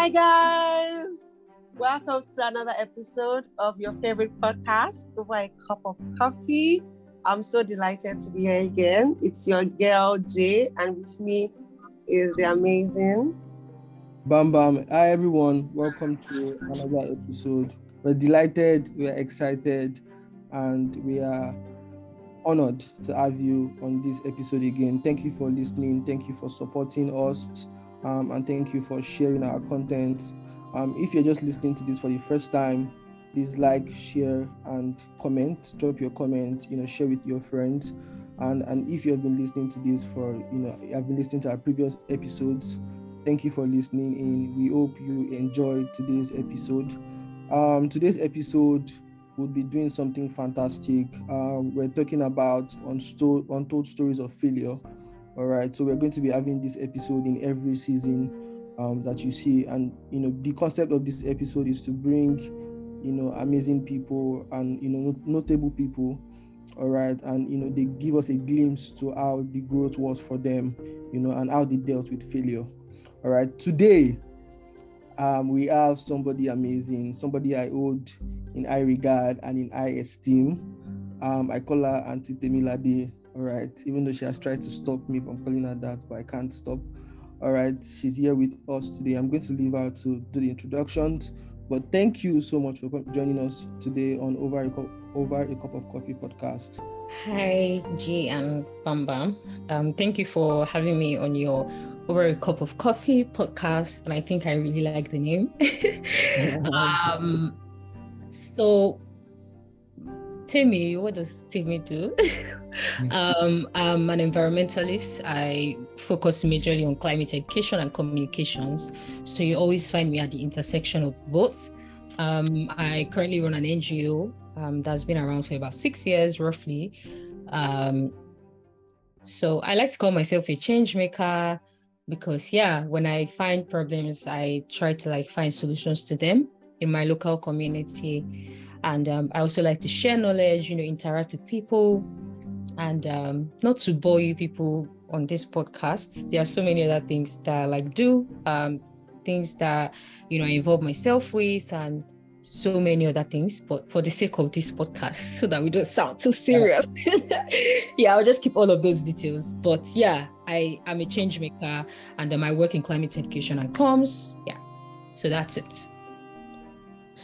Hi, guys. Welcome to another episode of your favorite podcast, Over a Cup of Coffee. I'm so delighted to be here again. It's your girl, Jay, and with me is the amazing Bam Bam. Hi, everyone. Welcome to another episode. We're delighted, we're excited, and we are honored to have you on this episode again. Thank you for listening. Thank you for supporting us. Um, and thank you for sharing our content. Um, if you're just listening to this for the first time, please like, share, and comment. Drop your comment. You know, share with your friends. And and if you have been listening to this for you know, I've been listening to our previous episodes. Thank you for listening in. We hope you enjoyed today's episode. Um, today's episode will be doing something fantastic. Um, we're talking about untold, untold stories of failure. All right, so we're going to be having this episode in every season um, that you see, and you know the concept of this episode is to bring, you know, amazing people and you know notable people, all right, and you know they give us a glimpse to how the growth was for them, you know, and how they dealt with failure. All right, today um, we have somebody amazing, somebody I hold in high regard and in high esteem. Um, I call her Auntie Temilade all right even though she has tried to stop me from calling her that but i can't stop. All right she's here with us today. I'm going to leave her to do the introductions but thank you so much for joining us today on over a, cup, over a cup of coffee podcast. Hi g and bam bam. Um, thank you for having me on your over a cup of coffee podcast and i think i really like the name. Um, so Temi, what does Temi do? um, I'm an environmentalist. I focus majorly on climate education and communications. So you always find me at the intersection of both. Um, I currently run an NGO um, that's been around for about six years, roughly. Um, so I like to call myself a change maker because, yeah, when I find problems, I try to like find solutions to them in my local community. And um, I also like to share knowledge, you know, interact with people. And um, not to bore you people on this podcast, there are so many other things that I like do, um, things that, you know, I involve myself with and so many other things. But for the sake of this podcast, so that we don't sound too serious, yeah, I'll just keep all of those details. But yeah, I am a change maker and um, I work in climate education and comms. Yeah, so that's it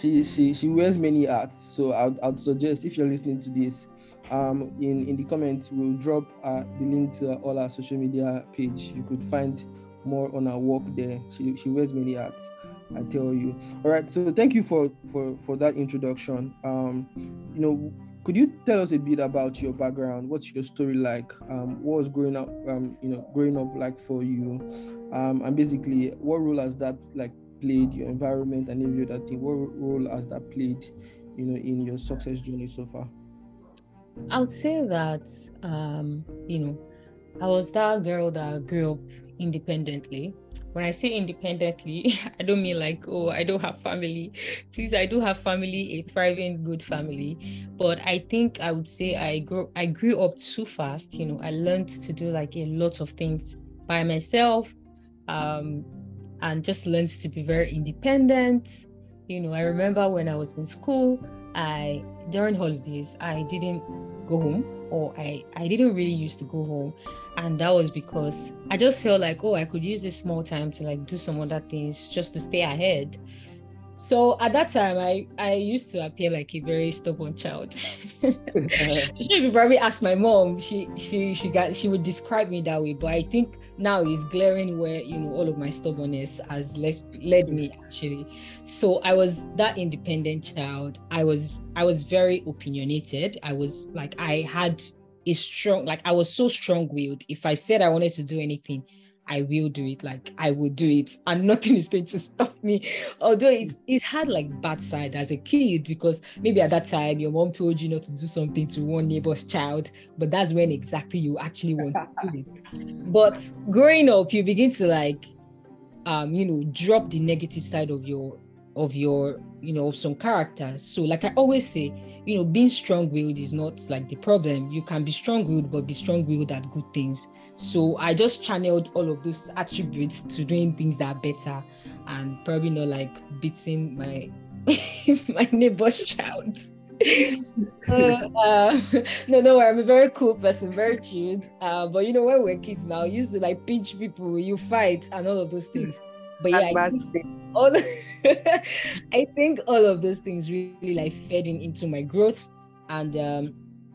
she she she wears many hats so i'd, I'd suggest if you're listening to this um in in the comments we'll drop uh, the link to all our social media page. You could find more on our work there. She, she wears many hats i tell you. All right so thank you for for for that introduction. Um you know could you tell us a bit about your background? What's your story like? Um what was growing up um you know growing up like for you? Um and basically what role has that like played, your environment, and every other thing? What role has that played, you know, in your success journey so far? I would say that, um, you know, I was that girl that grew up independently. When I say independently, I don't mean like, oh, I don't have family. Please, I do have family, a thriving, good family. But I think I would say I grew I grew up too fast. You know, I learned to do like a lot of things by myself. Um, and just learned to be very independent. You know, I remember when I was in school, I during holidays I didn't go home or I I didn't really used to go home and that was because I just felt like oh I could use this small time to like do some other things just to stay ahead so at that time, I I used to appear like a very stubborn child. If you probably ask my mom, she she she got she would describe me that way. But I think now it's glaring where you know all of my stubbornness has led led me actually. So I was that independent child. I was I was very opinionated. I was like I had a strong like I was so strong willed. If I said I wanted to do anything, I will do it. Like I will do it, and nothing is going to stop me. Although it it had like bad side as a kid because maybe at that time your mom told you not to do something to one neighbor's child, but that's when exactly you actually want to do it. But growing up, you begin to like, um, you know, drop the negative side of your of your you know of some characters so like i always say you know being strong-willed is not like the problem you can be strong-willed but be strong-willed at good things so i just channeled all of those attributes to doing things that are better and probably not like beating my my neighbor's child. uh, no, no, I'm a very cool person, very cute. Uh, but you know, when we're kids now, used to like pinch people, you fight, and all of those things. But yeah, I think all I think all of those things really like fed in into my growth, and um,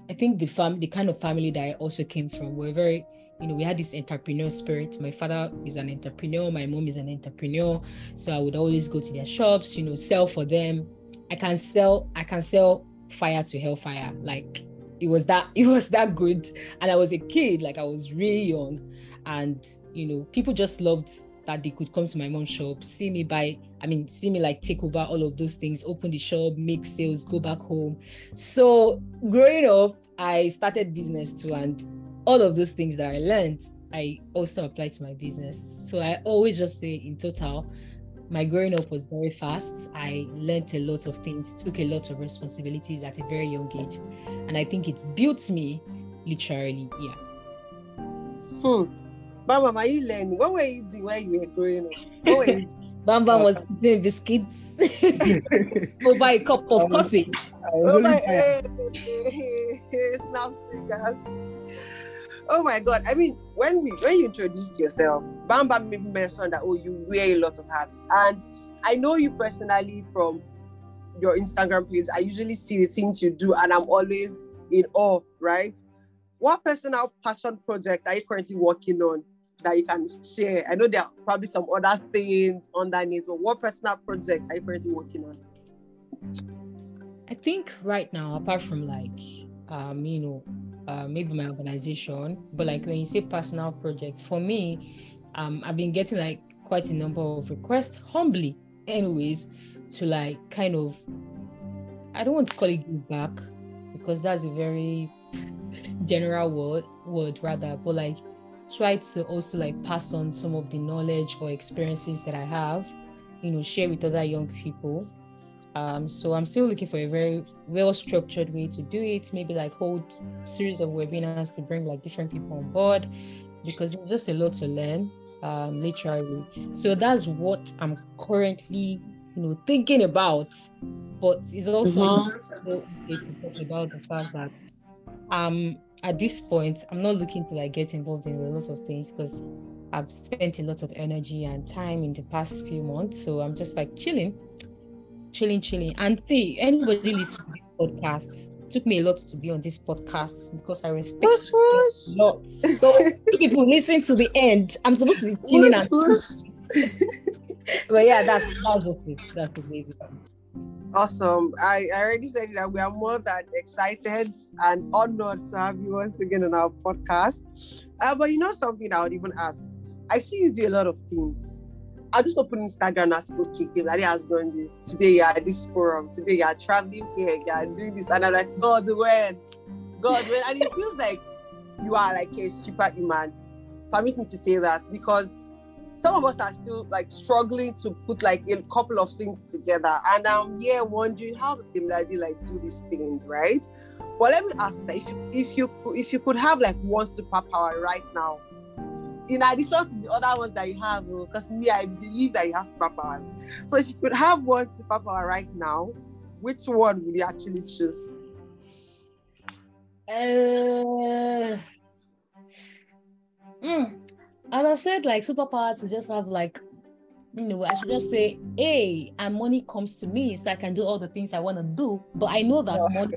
I think the fam, the kind of family that I also came from, were very you know, we had this entrepreneur spirit. My father is an entrepreneur, my mom is an entrepreneur. So I would always go to their shops, you know, sell for them. I can sell, I can sell fire to hellfire. Like it was that, it was that good. And I was a kid, like I was really young. And you know, people just loved that they could come to my mom's shop, see me buy, I mean, see me like take over all of those things, open the shop, make sales, go back home. So growing up, I started business too. And all of those things that I learned, I also applied to my business. So I always just say in total, my growing up was very fast. I learned a lot of things, took a lot of responsibilities at a very young age. And I think it built me literally, yeah. Hmm. Mama, are you learning? What were you doing when you were growing up? What were you doing? Bam Bam was doing biscuits over a cup of coffee. Oh my, hey, hey, hey, snap fingers oh my god. I mean when we when you introduced yourself bam bam mentioned that oh you wear a lot of hats. And i know you personally from your instagram page. I usually see the things you do and i'm always in awe right? What personal passion project are you currently working on that you can share? I know there are probably some other things underneath but what personal project are you currently working on? I think right now apart from like um you know uh, maybe my organization, but like when you say personal projects, for me, um, I've been getting like quite a number of requests, humbly, anyways, to like kind of, I don't want to call it give back because that's a very general word, word rather, but like try to also like pass on some of the knowledge or experiences that I have, you know, share with other young people um, so I'm still looking for a very well structured way to do it. Maybe like hold series of webinars to bring like different people on board because there's just a lot to learn, um, literally. So that's what I'm currently, you know, thinking about. But it's also mm-hmm. to talk about the fact that um at this point I'm not looking to like get involved in a lot of things because I've spent a lot of energy and time in the past few months. So I'm just like chilling chilling, chilling. And see, anybody listening to this podcast, took me a lot to be on this podcast because I respect a lot. So people listen to the end. I'm supposed to be chilling but yeah, that's that's it. That's basic. Awesome. I, I already said that we are more than excited and honored to have you once again on our podcast. Uh, but you know something I would even ask. I see you do a lot of things I just open Instagram and ask, okay, Kimberly has done this. Today you are at this forum. Today you are traveling here. You are doing this. And I'm like, God, when? God, when? And it feels like you are like a superhuman. Permit me to say that because some of us are still like struggling to put like a couple of things together. And I'm here wondering how does Kimberly like do these things, right? But let me ask that if you if you if you could have like one superpower right now, in addition to the other ones that you have, because oh, me, I believe that you have superpowers. So if you could have one superpower right now, which one would you actually choose? Uh, mm, and I've said like superpower to just have like, you know, I should just say, hey, and money comes to me so I can do all the things I want to do. But I know that money,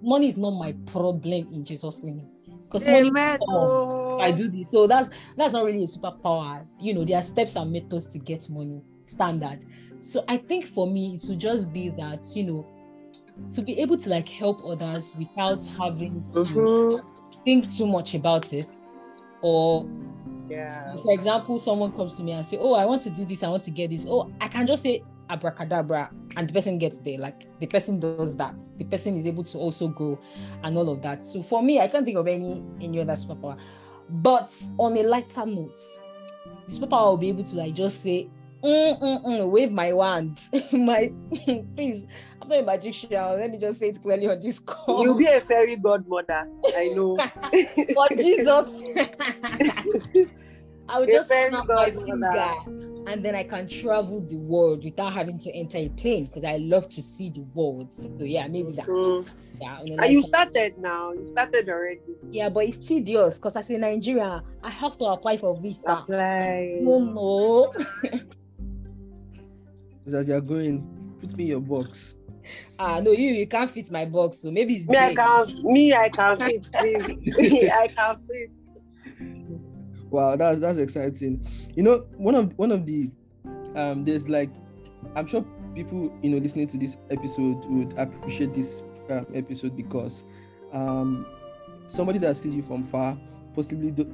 money is not my problem in Jesus' name because money oh. I do this. So that's that's not really a superpower. You know, there are steps and methods to get money standard. So I think for me it would just be that, you know, to be able to like help others without having to mm-hmm. think too much about it. Or yeah. for example, someone comes to me and say, Oh, I want to do this, I want to get this. Oh, I can just say, abracadabra and the person gets there like the person does that. The person is able to also grow and all of that. So for me i can't think of any any other superpower. But on a lighter note the superpower will be able to like just say mm, mm, mm, wave my wand. My please i'm not a magician. Let me just say it clearly on this call. You'll be a fairy godmother. I know. For jesus I'll We're just snap my God finger and then I can travel the world without having to enter a plane because I love to see the world. So yeah, maybe that's Mm. yeah. on a And you note. started now. You started already. Yeah, but it's tedious because as a Nigerian, I have to apply for visa. Apply. No, no. Is that you're going, put me in your box. Ah, no, you you can't fit my box, so maybe it's Me, I big. can. Me, I can't fit. Please. I can't fit. Wow, that's that's exciting. You know, one of one of the um there's like I'm sure people you know listening to this episode would appreciate this um, episode because um somebody that sees you from far possibly do,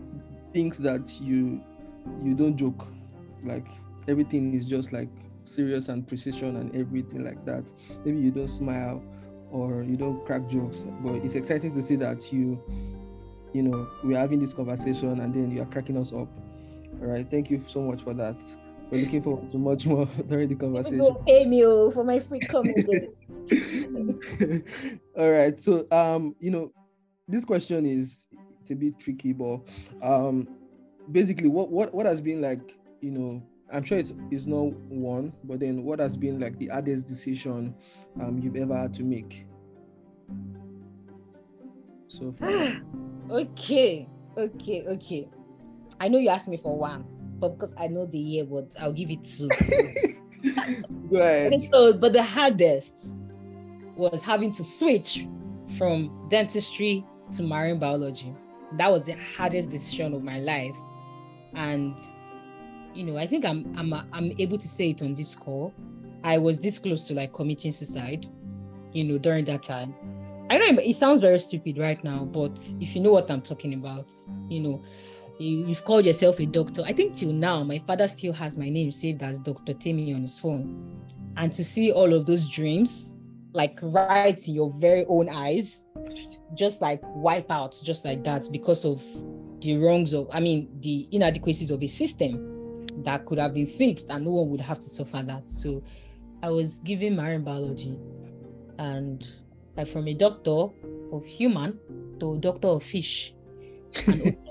thinks that you you don't joke like everything is just like serious and precision and everything like that maybe you don't smile or you don't crack jokes but it's exciting to see that you you know we're having this conversation and then you are cracking us up. All right thank you so much for that. We're looking forward to much more during the conversation. Go pay me oh, for my free comedy. all right so um you know this question is it's a bit tricky but um basically what what what has been like you know i'm sure it's it's not one but then what has been like the hardest decision um you've ever had to make so far okay, okay, okay. I know you asked me for one, but because I know the year, but I'll give it two. go ahead so, but the hardest was having to switch from dentistry to marine biology. That was the hardest decision of my life, and you know, I think I'm I'm I'm able to say it on this call. I was this close to like committing suicide, you know, during that time. I know it sounds very stupid right now, but if you know what I'm talking about, you know, you, you've called yourself a doctor. I think till now, my father still has my name saved as Dr. Temi on his phone. And to see all of those dreams, like right in your very own eyes, just like wipe out, just like that, because of the wrongs of, I mean, the inadequacies of a system that could have been fixed and no one would have to suffer that. So I was given marine biology and like from a doctor of human to a doctor of fish.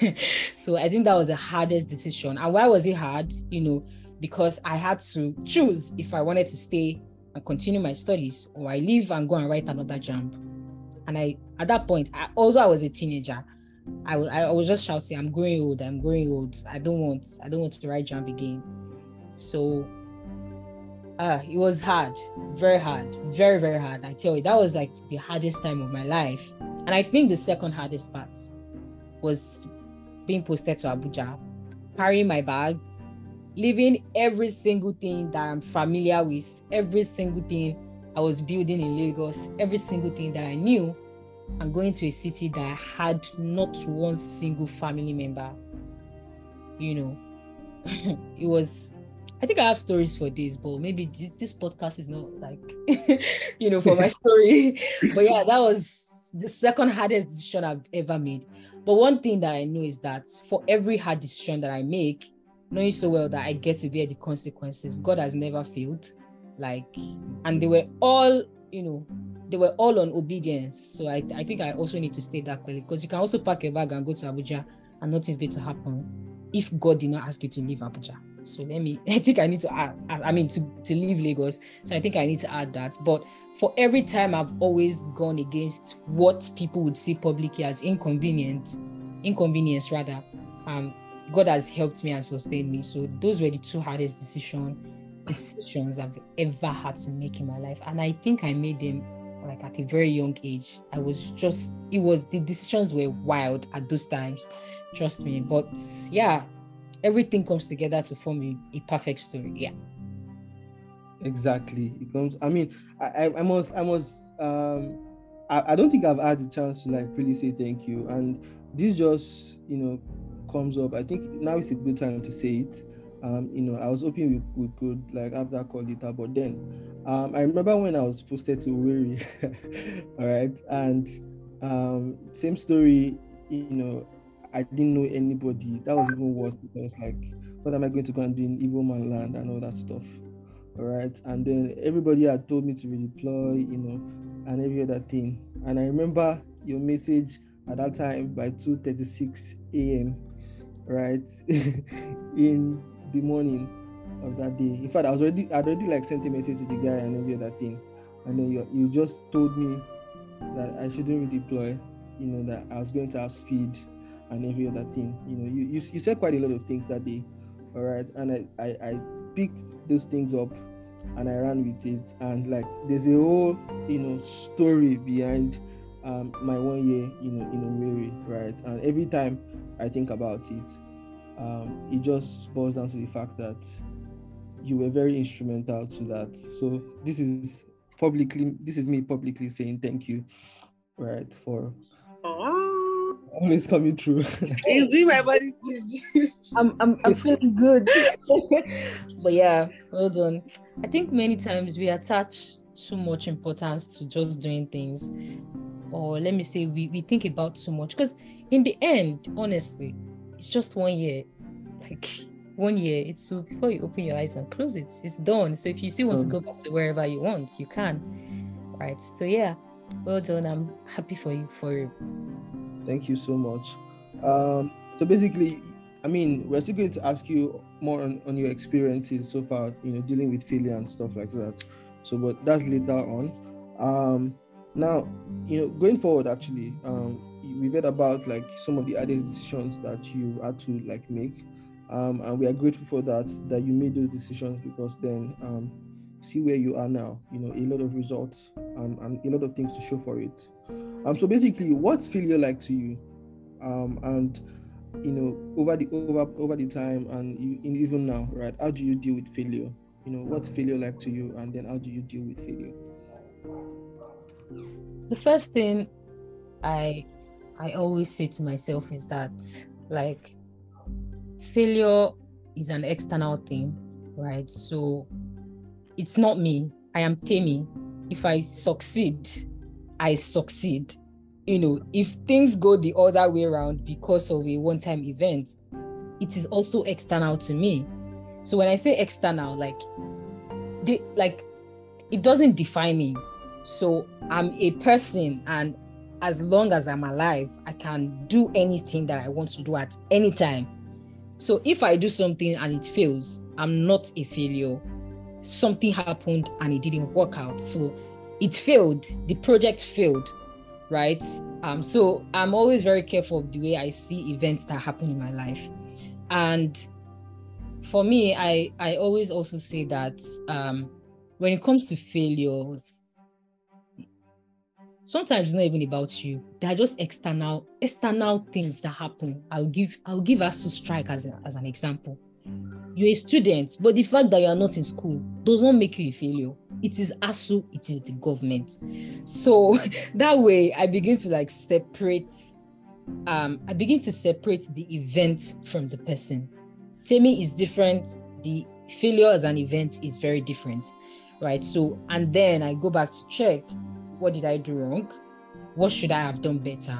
so I think that was the hardest decision. And why was it hard? You know, because I had to choose if I wanted to stay and continue my studies or I leave and go and write another jump. And I, at that point, I, although I was a teenager, I was I was just shouting, "I'm growing old. I'm growing old. I don't want I don't want to write jump again." So ah, it was hard, very hard, very, very hard. I tell you, that was like the hardest time of my life. And I think the second hardest part was being posted to Abuja, carrying my bag, leaving every single thing that I'm familiar with, every single thing I was building in Lagos, every single thing that I knew, and going to a city that had not one single family member. You know, it was I think I have stories for this, but maybe this podcast is not like, you know, for my story. but yeah, that was the second hardest decision I've ever made. But one thing that I know is that for every hard decision that I make, knowing so well that I get to bear the consequences, God has never failed. Like, and they were all, you know, they were all on obedience. So I, I think I also need to state that clearly because you can also pack your bag and go to Abuja and nothing's going to happen if God did not ask you to leave Abuja. So let me, I think I need to add, I mean, to, to leave Lagos. So I think I need to add that. But for every time I've always gone against what people would see publicly as inconvenient, inconvenience rather, um, God has helped me and sustained me. So those were the two hardest decision, decisions I've ever had to make in my life. And I think I made them like at a very young age. I was just, it was, the decisions were wild at those times. Trust me. But yeah, everything comes together to form a, a perfect story. Yeah. Exactly. It comes. I mean, I, I, I must, I must. Um, I, I don't think I've had the chance to like really say thank you, and this just, you know, comes up. I think now is a good time to say it. Um, you know, I was hoping we, we could like have that call later, but then, um, I remember when I was posted to Owerri, all right, and um, same story. You know, I didn't know anybody. That was even worse because like, what am I going to go and do in Igbo man land and all that stuff? All right. And then everybody had told me to redeploy, you know, and every other thing. And I remember your message at that time by 2:36 a.m. right, in the morning of that day. In fact, I was already, I already like sent a message to the guy and every other thing, and then you, you just told me that I shouldn't redeploy. You know that I was going to have speed and every other thing. You know, you you, you said quite a lot of things that day, all right, and I, I I picked those things up and I ran with it. And like there's a whole you know story behind um, my one year you know in Owerri, right? And every time I think about it, um, it just boils down to the fact that you were very instrumental to that. So this is publicly this is me publicly saying thank you, right, for always coming through. he's doing my body. I'm, I'm, I'm feeling good. but yeah, well done. I think many times we attach too much importance to just doing things, or let me say, we, we think about too much. Because in the end, honestly, it's just one year. Like one year, it's so before you open your eyes and close it, it's done. So if you still want to Mm. go back to wherever you want, you can. Right. So yeah, well done. I'm happy for you for you. Thank you so much. Um, so basically, I mean, we're still going to ask you more on, on your experiences so far, you know, dealing with failure and stuff like that. So, but that's later on. Um, now, you know, going forward, actually, um, we've heard about like some of the hardest decisions that you had to like make, um, and we are grateful for that that you made those decisions because then um, see where you are now. You know, a lot of results um, and a lot of things to show for it. Um, so basically, what's failure like to you? Um, and you know, over the over over the time and you, even now, right? How do you deal with failure? You know, what's failure like to you, and then how do you deal with failure? the first thing i i always say to myself is that like failure is an external thing right so it's not me i am Temi. if i succeed i succeed you know if things go the other way around because of a one-time event it is also external to me so when i say external like like it doesn't define me so I'm a person, and as long as I'm alive, I can do anything that I want to do at any time. So if I do something and it fails, I'm not a failure. Something happened and it didn't work out. So it failed. The project failed, right? Um, so I'm always very careful of the way I see events that happen in my life. And for me, I I always also say that um, when it comes to failures, sometimes it's not even about you they're just external external things that happen i'll give i'll give ASUU strike as, a, as an example you're a student but the fact that you are not in school does not make you a failure it is ASUU it is the government so that way i begin to like separate um i begin to separate the event from the person Temi is different the failure as an event is very different right so and then i go back to check what did I do wrong? What should I have done better?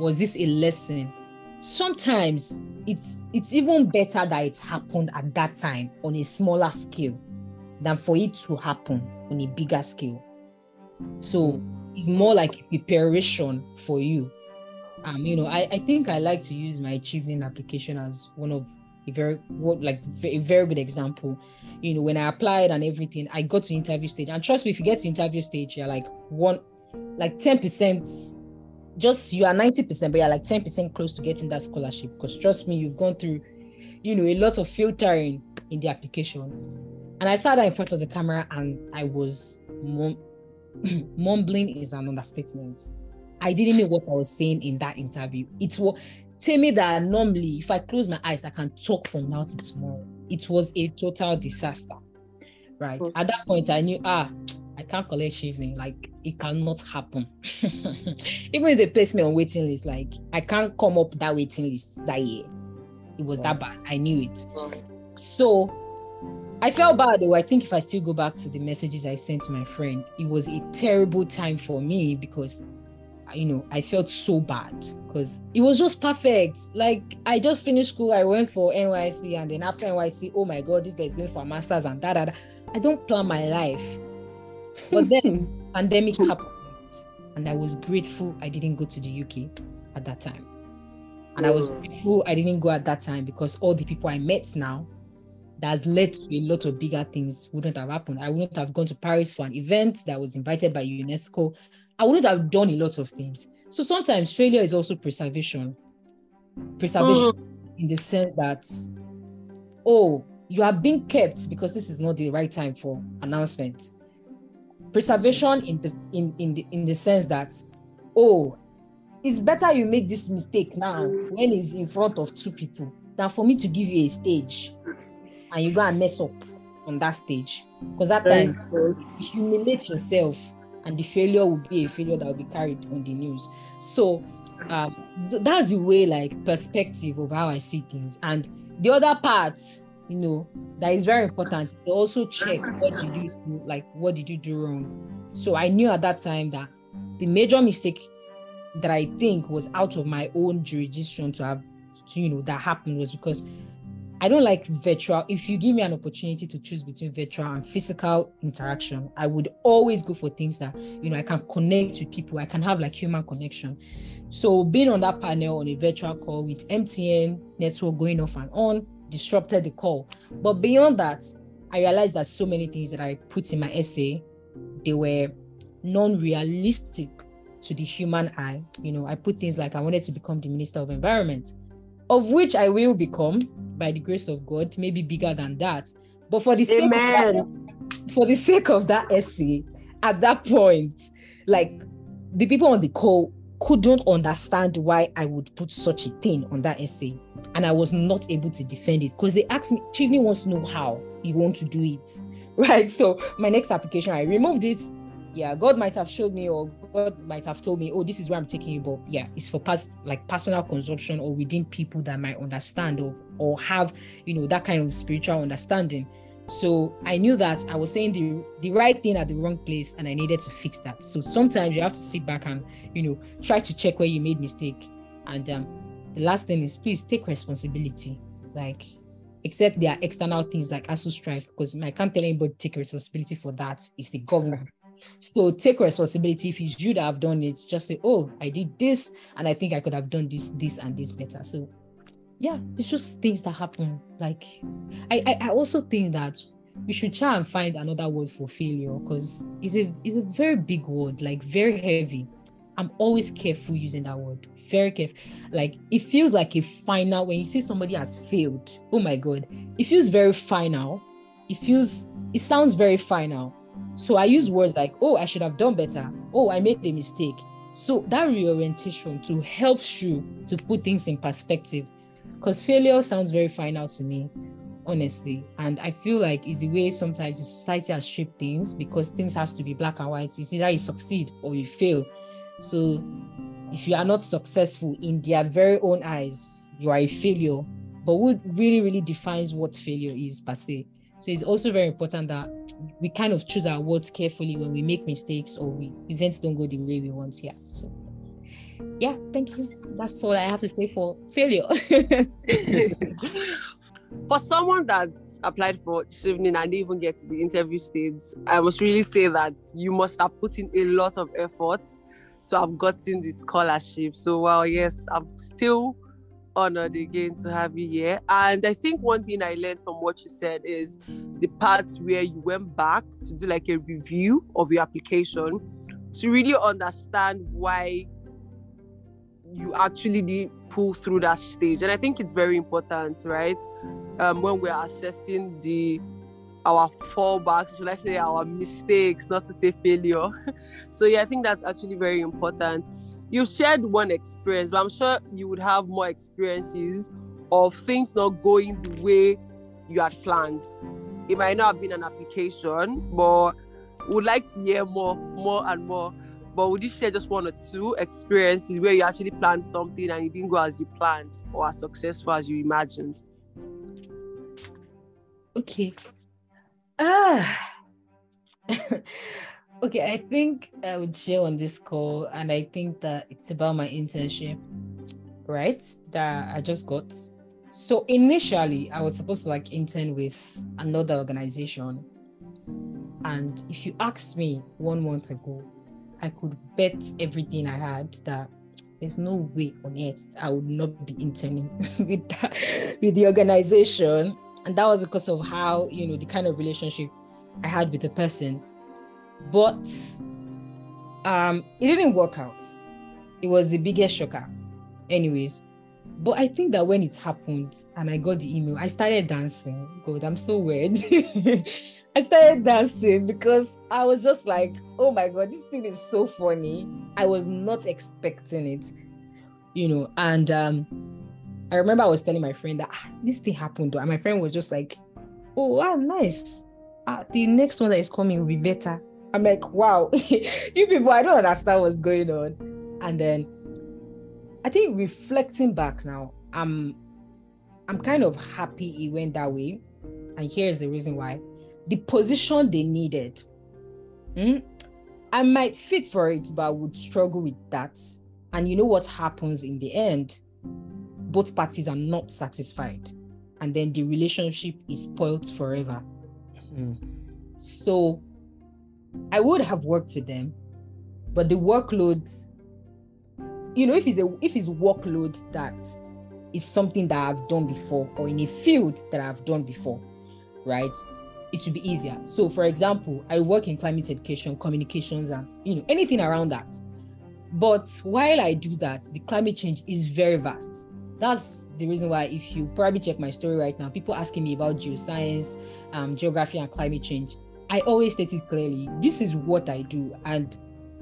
Was this a lesson? Sometimes it's it's even better that it happened at that time on a smaller scale than for it to happen on a bigger scale. So it's more like a preparation for you. Um, you know, I, I think I like to use my Chevening application as one of a very what like a very good example you know when i applied and everything i got to interview stage and trust me if you get to interview stage you're like one like 10 percent just you are 90 percent but you're like 10 percent close to getting that scholarship because trust me you've gone through you know a lot of filtering in the application and i sat in front of the camera and i was mum- mumbling is an understatement i didn't know what i was saying in that interview it was tell me that normally if I close my eyes, I can talk from now to tomorrow. It was a total disaster. Right. Mm. At that point, I knew ah, I can't collect Chevening. Like it cannot happen. Even if they place me on waiting list, like I can't come up that waiting list that year. It was that bad. I knew it. So I felt bad though. I think if I still go back to the messages I sent to my friend, it was a terrible time for me because you know, I felt so bad because it was just perfect. Like I just finished school, I went for NYSC, and then after NYSC, oh my god, this guy is going for a master's and da. I don't plan my life. But then pandemic happened, and I was grateful I didn't go to the UK at that time. And I was grateful I didn't go at that time because all the people I met now that has led to a lot of bigger things wouldn't have happened. I wouldn't have gone to Paris for an event that was invited by UNESCO. I wouldn't have done a lot of things. So sometimes failure is also preservation. Preservation mm. in the sense that, oh, you are being kept because this is not the right time for announcement. Preservation in the in in the in the sense that, oh, it's better you make this mistake now when it's in front of two people than for me to give you a stage and you go and mess up on that stage. Because that time you humiliate yourself and the failure will be a failure that will be carried on the news. So um, th- that's the way, like, perspective of how I see things. And the other part, you know, that is very important. They also check what did you do, like, what did you do wrong. So I knew at that time that the major mistake that I think was out of my own jurisdiction to have, to, you know, that happened was because I don't like virtual. If you give me an opportunity to choose between virtual and physical interaction, I would always go for things that you know I can connect with people. I can have like human connection. So being on that panel on a virtual call with MTN network going off and on disrupted the call. But beyond that, I realized that so many things that I put in my essay, they were non-realistic to the human eye. You know, I put things like I wanted to become the Minister of Environment of which I will become by the grace of God, maybe bigger than that. But for the sake of that, for the sake of that essay, at that point, like the people on the call couldn't understand why I would put such a thing on that essay. And I was not able to defend it because they asked me, Chevening wants to know how you want to do it. Right. So my next application, I removed it yeah, God might have showed me or God might have told me, oh, this is where I'm taking you, but yeah, it's for past like personal consumption or within people that might understand or or have you know that kind of spiritual understanding. So I knew that I was saying the the right thing at the wrong place, and I needed to fix that. So sometimes you have to sit back and you know try to check where you made mistake. And um, the last thing is please take responsibility. Like except there are external things like ASUU strike, because I can't tell anybody take responsibility for that. It's the government. So take responsibility. If it's you that have done it, just say, oh, I did this and I think I could have done this, this, and this better. So yeah, it's just things that happen. Like I, I, I also think that we should try and find another word for failure because it's a it's a very big word, like very heavy. I'm always careful using that word. Very careful. Like it feels like a final when you see somebody has failed. Oh my god. It feels very final. It feels it sounds very final so I use words like, oh, I should have done better. Oh, I made a mistake. So that reorientation to helps you to put things in perspective. Because failure sounds very final to me, honestly. And I feel like it's the way sometimes the society has shaped things because things has to be black and white. It's either you succeed or you fail. So if you are not successful in their very own eyes, you are a failure. But what really, really defines what failure is per se so it's also very important that we kind of choose our words carefully when we make mistakes or we events don't go the way we want. Yeah. So yeah, thank you. That's all I have to say for failure. for someone that applied for Chevening and didn't even get to the interview stage, I must really say that you must have put in a lot of effort to have gotten this scholarship. So, well, yes, I'm still honored again to have you here. And I think one thing I learned from what you said is the part where you went back to do like a review of your application to really understand why you actually did pull through that stage. And I think it's very important, right? Um, when we're assessing the our fallbacks, should I say our mistakes, not to say failure. so yeah, I think that's actually very important you shared one experience, but I'm sure you would have more experiences of things not going the way you had planned. It might not have been an application, but would like to hear more, more and more. But would you share just one or two experiences where you actually planned something and it didn't go as you planned or as successful as you imagined? Okay. Ah. Okay, I think I would share on this call, and I think that it's about my internship, right? That I just got. So initially, I was supposed to like intern with another organization. And if you asked me one month ago, I could bet everything I had that there's no way on earth I would not be interning with that, with the organization. And that was because of how, you know, the kind of relationship I had with the person. But um it didn't work out. It was the biggest shocker. Anyways, but I think that when it happened and I got the email, I started dancing. God, I'm so weird. I started dancing because I was just like, oh my God, this thing is so funny. I was not expecting it, you know. And um, I remember I was telling my friend that ah, this thing happened. And my friend was just like, oh, wow, nice. Uh, the next one that is coming will be better. I'm like, wow, you people, I don't understand what's going on. And then I think reflecting back now, I'm I'm kind of happy it went that way. And here's the reason why. The position they needed. Hmm, I might fit for it, but I would struggle with that. And you know what happens in the end? Both parties are not satisfied. And then the relationship is spoiled forever. Mm. So I would have worked with them, but the workload you know, if it's a if it's workload that is something that I've done before or in a field that I've done before, right? It will be easier. So, for example, I work in climate education, communications, and you know, anything around that. But while I do that, the climate change is very vast. That's the reason why, if you probably check my story right now, people asking me about geoscience, um, geography, and climate change. I always state it clearly. This is what I do, and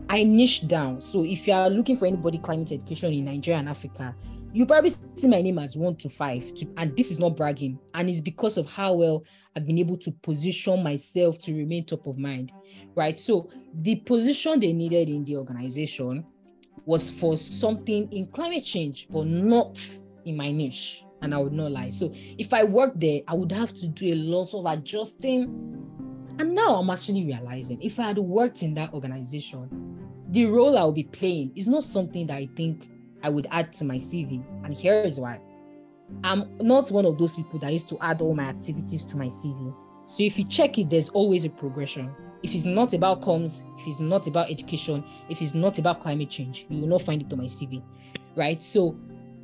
I niche down. So if you are looking for anybody climate education in Nigeria and Africa, you probably see my name as one to five. To, and this is not bragging. And it's because of how well I've been able to position myself to remain top of mind. Right. So the position they needed in the organization was for something in climate change, but not in my niche. And I would not lie. So if I worked there, I would have to do a lot of adjusting and now I'm actually realizing if I had worked in that organization, the role I'll be playing is not something that I think I would add to my CV. And here is why I'm not one of those people that used to add all my activities to my CV. So if you check it, there's always a progression. If it's not about comms, if it's not about education, if it's not about climate change, you will not find it on my CV. Right. So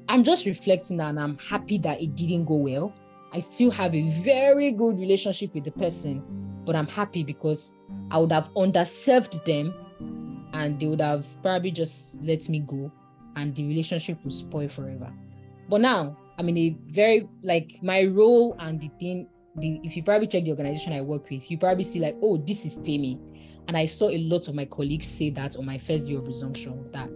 I'm just reflecting and I'm happy that it didn't go well. I still have a very good relationship with the person but I'm happy because I would have underserved them and they would have probably just let me go and the relationship would spoil forever. But now I'm in a very like my role and the thing, the if you probably check the organization I work with, you probably see like, oh, this is Temi. And I saw a lot of my colleagues say that on my first day of resumption that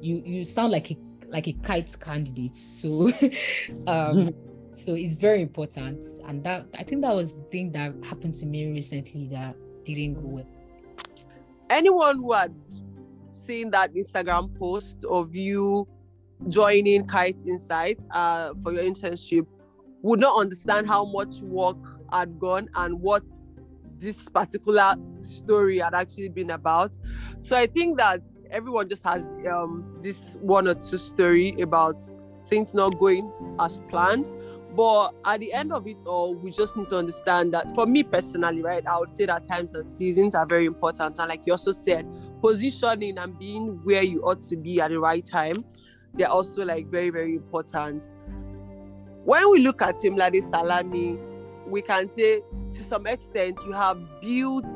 you you sound like a like a kite candidate. So um so it's very important and that i think that was the thing that happened to me recently that didn't go well anyone who had seen that instagram post of you joining kite insight uh, for your internship would not understand how much work had gone and what this particular story had actually been about. So i think that everyone just has um, this one or two story about things not going as planned but at the end of it all, we just need to understand that for me personally, right, I would say that times and seasons are very important. And like you also said, positioning and being where you ought to be at the right time, they're also like very, very important. When we look at Temilade Salami, we can say to some extent you have built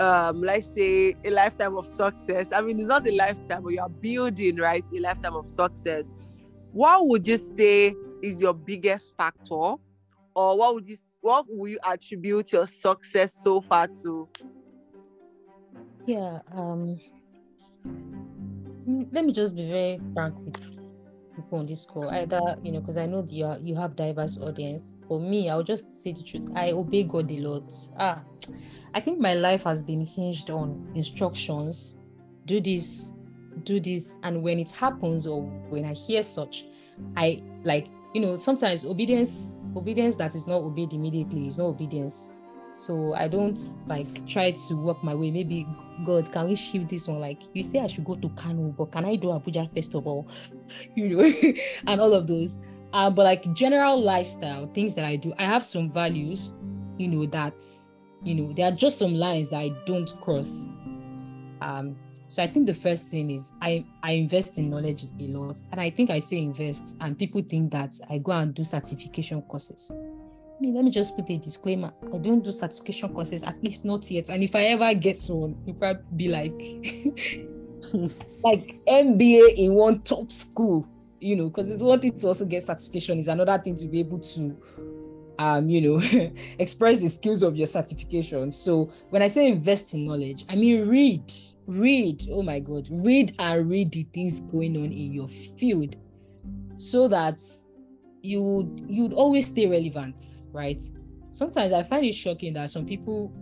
um let's say a lifetime of success i mean it's not a lifetime but you're building right a lifetime of success what would you say is your biggest factor, or what would you what would you attribute your success so far to? Yeah, um, mm, let me just be very frank with people on this call. Either you know, because I know you are, you have diverse audience. For me, I'll just say the truth. I obey God a lot. Ah, I think my life has been hinged on instructions. Do this, do this, and when it happens or when I hear such, I like you know sometimes obedience obedience that is not obeyed immediately is not obedience. So i don't like try to work my way. Maybe god can we shift this one? Like you say i should go to kano but can i do abuja festival? You know and all of those. Uh, but like general lifestyle things that i do i have some values you know that you know there are just some lines that i don't cross. Um So I think the first thing is I I invest in knowledge a lot, and I think I say invest, and people think that I go and do certification courses. I mean, let me just put a disclaimer: I don't do certification courses, at least not yet. And if I ever get one, you probably be like, like MBA in one top school, you know, because it's one thing to also get certification, is another thing to be able to um, you know, express the skills of your certification. So when I say invest in knowledge, I mean read, read. Oh my God, read and read the things going on in your field, so that you you'd always stay relevant, right? Sometimes I find it shocking that some people,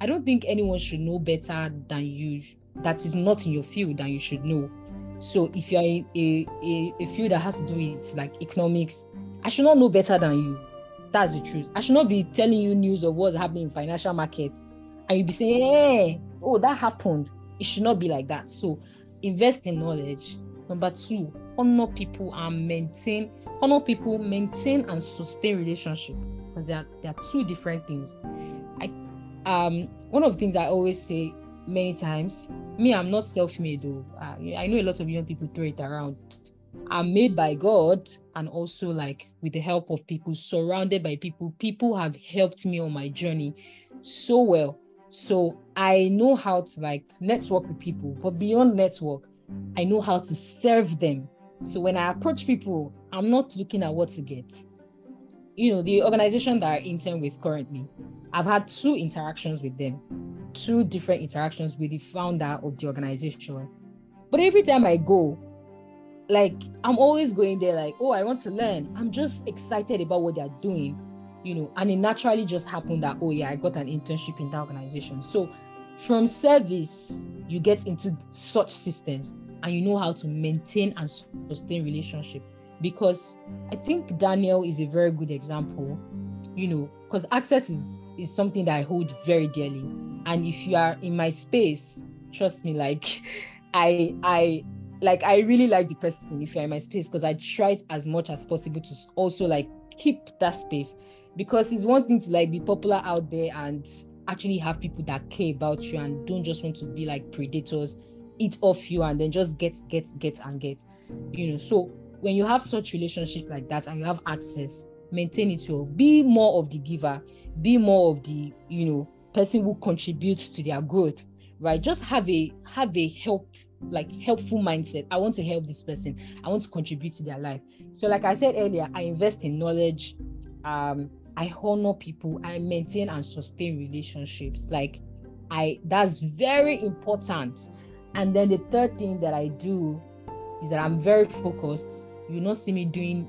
I don't think anyone should know better than you. That is not in your field than you should know. So if you're in a, a, a field that has to do with like economics, I should not know better than you that's the truth. I should not be telling you news of what's happening in financial markets and you be saying, hey, oh, that happened. It should not be like that. So invest in knowledge. Number two, honor people and maintain, honor people, maintain and sustain relationship because they are, they are two different things. I um one of the things I always say many times, me, I'm not self-made though. I know a lot of young people throw it around are made by God and also like with the help of people, surrounded by people. People have helped me on my journey so well. So I know how to like network with people, but beyond network, I know how to serve them. So when I approach people, I'm not looking at what to get. You know, the organization that I intern with currently, I've had two interactions with them, two different interactions with the founder of the organization. But every time I go, like i'm always going there like oh i want to learn. I'm just excited about what they're doing you know and it naturally just happened that oh yeah i got an internship in that organization. So from service you get into such systems and you know how to maintain and sustain relationship. Because i think daniel is a very good example you know because access is is something that i hold very dearly. And if you are in my space trust me like i i like I really like the person if you're in my space because I tried as much as possible to also like keep that space. Because it's one thing to like be popular out there and actually have people that care about you and don't just want to be like predators eat off you and then just get get get and get you know. So when you have such relationship like that and you have access maintain it well. Be more of the giver. Be more of the you know person who contributes to their growth right? Just have a have a help like helpful mindset. I want to help this person. I want to contribute to their life. So like i said earlier i invest in knowledge. Um i honor people. I maintain and sustain relationships. Like i that's very important. And then the third thing that i do is that i'm very focused. You not see me doing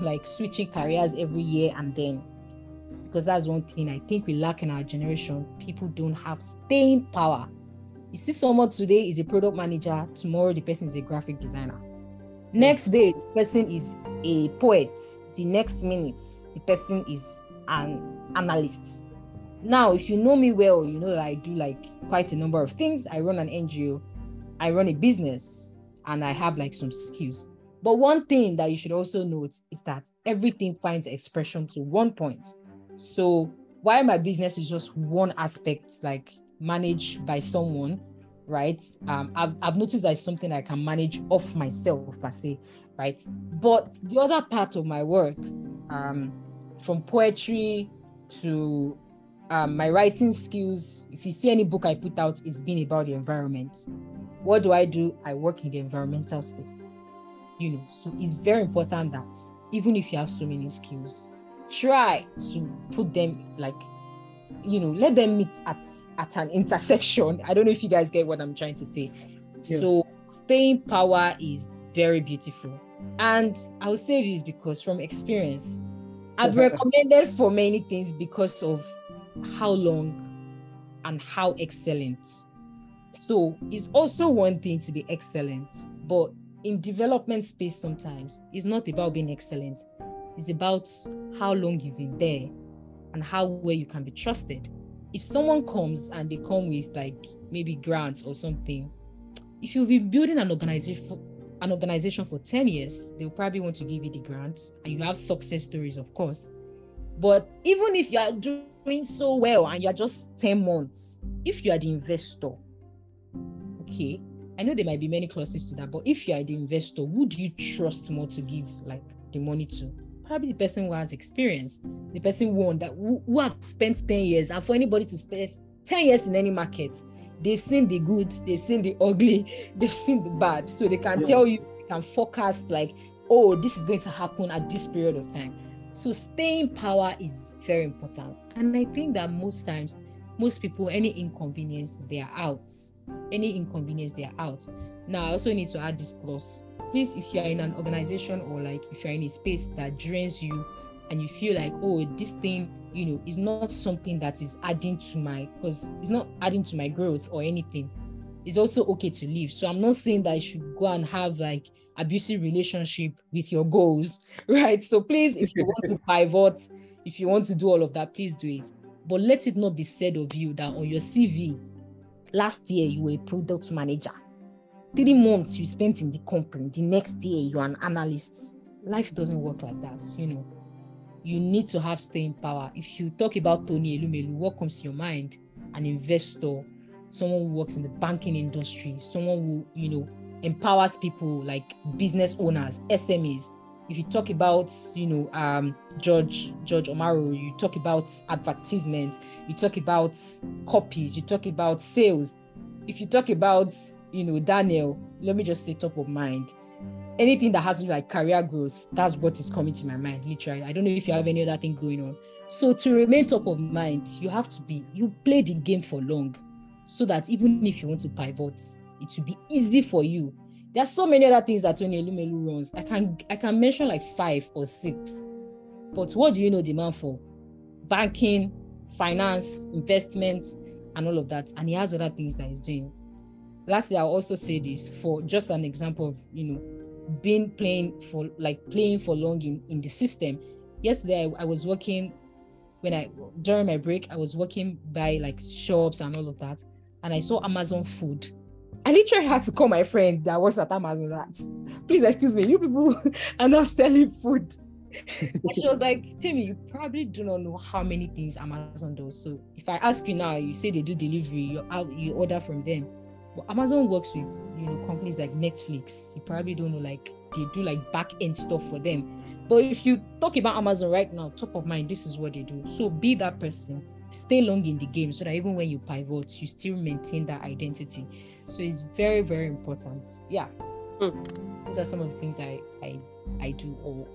like switching careers every year and then because that's one thing I think we lack in our generation. People don't have staying power. You see, someone today is a product manager, tomorrow the person is a graphic designer. Next day, the person is a poet. The next minute, the person is an analyst. Now, if you know me well, you know that I do like quite a number of things. I run an NGO, I run a business, and I have like some skills. But one thing that you should also note is that everything finds expression to one point. So while my business is just one aspect, like managed by someone, right? Um, I've, I've noticed that it's something I can manage off myself per se, right? But the other part of my work, um, from poetry to um, my writing skills, if you see any book I put out, it's been about the environment. What do I do? I work in the environmental space. You know, so it's very important that even if you have so many skills, try to put them like you know let them meet at at an intersection. I don't know if you guys get what i'm trying to say. Yeah. so staying power is very beautiful. And i will say this because from experience i've recommended for many things because of how long and how excellent. So it's also one thing to be excellent but in development space sometimes it's not about being excellent it's about how long you've been there and how well you can be trusted. If someone comes and they come with like maybe grants or something, if you've been building an organization for, an organization for 10 years, they'll probably want to give you the grants and you have success stories, of course. But even if you are doing so well and you're just 10 months, if you are the investor, okay, I know there might be many clauses to that, but if you are the investor, who do you trust more to give like the money to? Probably the person who has experience, the person who, won that, who, who have spent 10 years. And for anybody to spend 10 years in any market, they've seen the good, they've seen the ugly, they've seen the bad. So they can yeah. tell you, they can forecast like, oh, this is going to happen at this period of time. So staying power is very important. And I think that most times, most people, any inconvenience, they are out. Any inconvenience, they are out. Now, I also need to add this clause. Please, if you are in an organization or like if you're in a space that drains you and you feel like, oh, this thing, you know, is not something that is adding to my, because it's not adding to my growth or anything, it's also okay to leave. So I'm not saying that you should go and have like abusive relationship with your goals, right? So please, if you want to pivot, if you want to do all of that, please do it. But let it not be said of you that on your CV, last year you were a product manager. Three months you spent in the company, the next year you're an analyst. Life doesn't work like that, you know. You need to have staying power. If you talk about Tony Elumelu, what comes to your mind? An investor, someone who works in the banking industry, someone who, you know, empowers people like business owners, SMEs. If you talk about, you know, um, George George Omaro, you talk about advertisement, you talk about copies, you talk about sales. If you talk about, you know, Daniel, let me just say top of mind. Anything that has to do like career growth, that's what is coming to my mind, literally. I don't know if you have any other thing going on. So to remain top of mind, you have to be, you play the game for long so that even if you want to pivot, it will be easy for you. There are so many other things that Tony Elumelu runs. I can I can mention like five or six. But what do you know the man for? Banking, finance, investment, and all of that. And he has other things that he's doing. Lastly, I'll also say this for just an example of you know being playing for like playing for long in, in the system. Yesterday I, I was working when I during my break, I was working by like shops and all of that, and I saw Amazon food I literally had to call my friend that was at Amazon that, please excuse me, you people are not selling food. and she was like, Temi, you probably do not know how many things Amazon does. So if I ask you now, you say they do delivery, you you order from them. But Amazon works with you know companies like Netflix. You probably don't know like they do like back end stuff for them. But if you talk about Amazon right now, top of mind, this is what they do. So be that person stay long in the game so that even when you pivot, you still maintain that identity. So it's very, very important. Yeah. Mm. These are some of the things I I I do or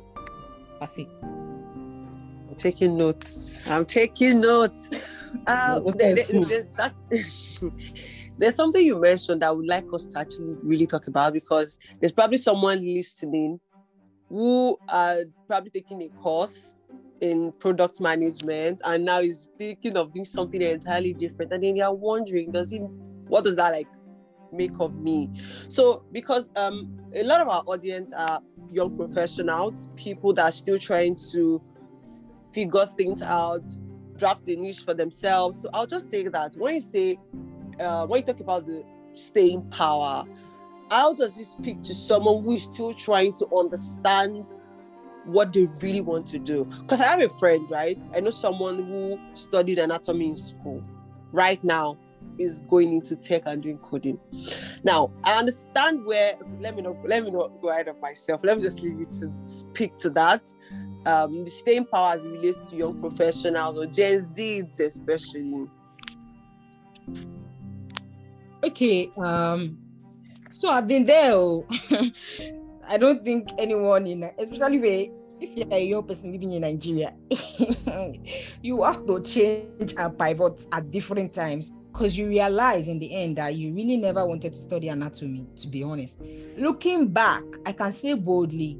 pass it. I'm taking notes. I'm taking notes. Uh, there, there, there's, that, there's something you mentioned that I would like us to actually really talk about because there's probably someone listening who are probably taking a course in product management and now he's thinking of doing something entirely different and then they are wondering does he what does that like make of me? So because um a lot of our audience are young professionals people that are still trying to figure things out draft a niche for themselves. So i'll just say that when you say uh, when you talk about the staying power how does this speak to someone who is still trying to understand what they really want to do. Because I have a friend, right? I know someone who studied anatomy in school. Right now, is going into tech and doing coding. Now, I understand where. Let me not let me not go ahead of myself. Let me just leave you to speak to that. Um, the staying power as it relates to young professionals or Gen Zs especially. Okay. Um. So I've been there. Oh. I don't think anyone in, especially where if you're a young person living in Nigeria, you have to change and pivot at different times because you realize in the end that you really never wanted to study anatomy, to be honest. Looking back, I can say boldly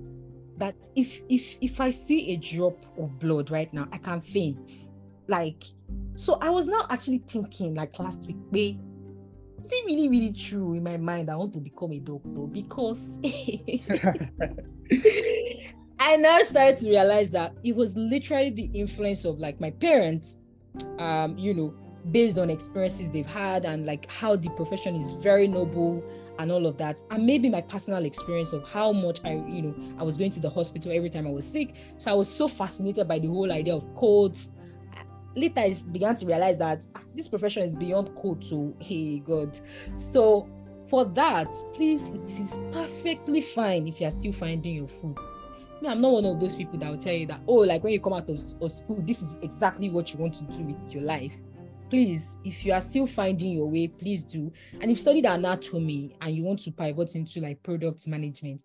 that if if if I see a drop of blood right now, I can faint. Like, so I was now actually thinking like last week, is it really, really true in my mind? I want to become a doctor because I now started to realize that it was literally the influence of like my parents, um, you know, based on experiences they've had and like how the profession is very noble and all of that and maybe my personal experience of how much i you know i was going to the hospital every time i was sick so i was so fascinated by the whole idea of codes later I began to realize that ah, this profession is beyond code to hey God. So for that, please, it is perfectly fine if you are still finding your foot. Me, I'm not one of those people that will tell you that, oh, like when you come out of, of school, this is exactly what you want to do with your life. Please, if you are still finding your way, please do. And if you studied anatomy and you want to pivot into like product management,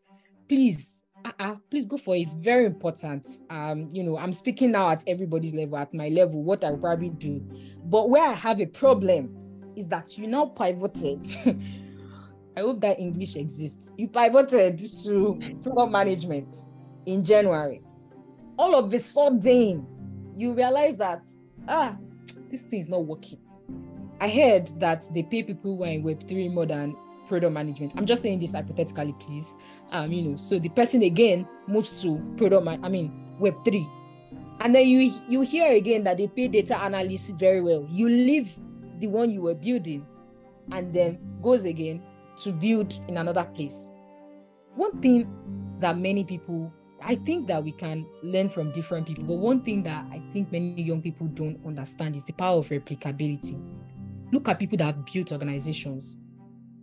please uh-uh, please go for it. It's very important. Um, you know, I'm speaking now at everybody's level, at my level, what I probably do. But where I have a problem is that you now pivoted. I hope that English exists. You pivoted to product management in January. All of a sudden, you realize that ah, this thing is not working. I heard that they pay people who are in Web3 more than product management. I'm just saying this hypothetically, please. Um, you know, so the person again moves to product, ma- I mean, Web three, and then you you hear again that they pay data analysts very well. You leave the one you were building, and then goes again to build in another place. One thing that many people, I think that we can learn from different people, but one thing that I think many young people don't understand is the power of replicability. Look at people that have built organizations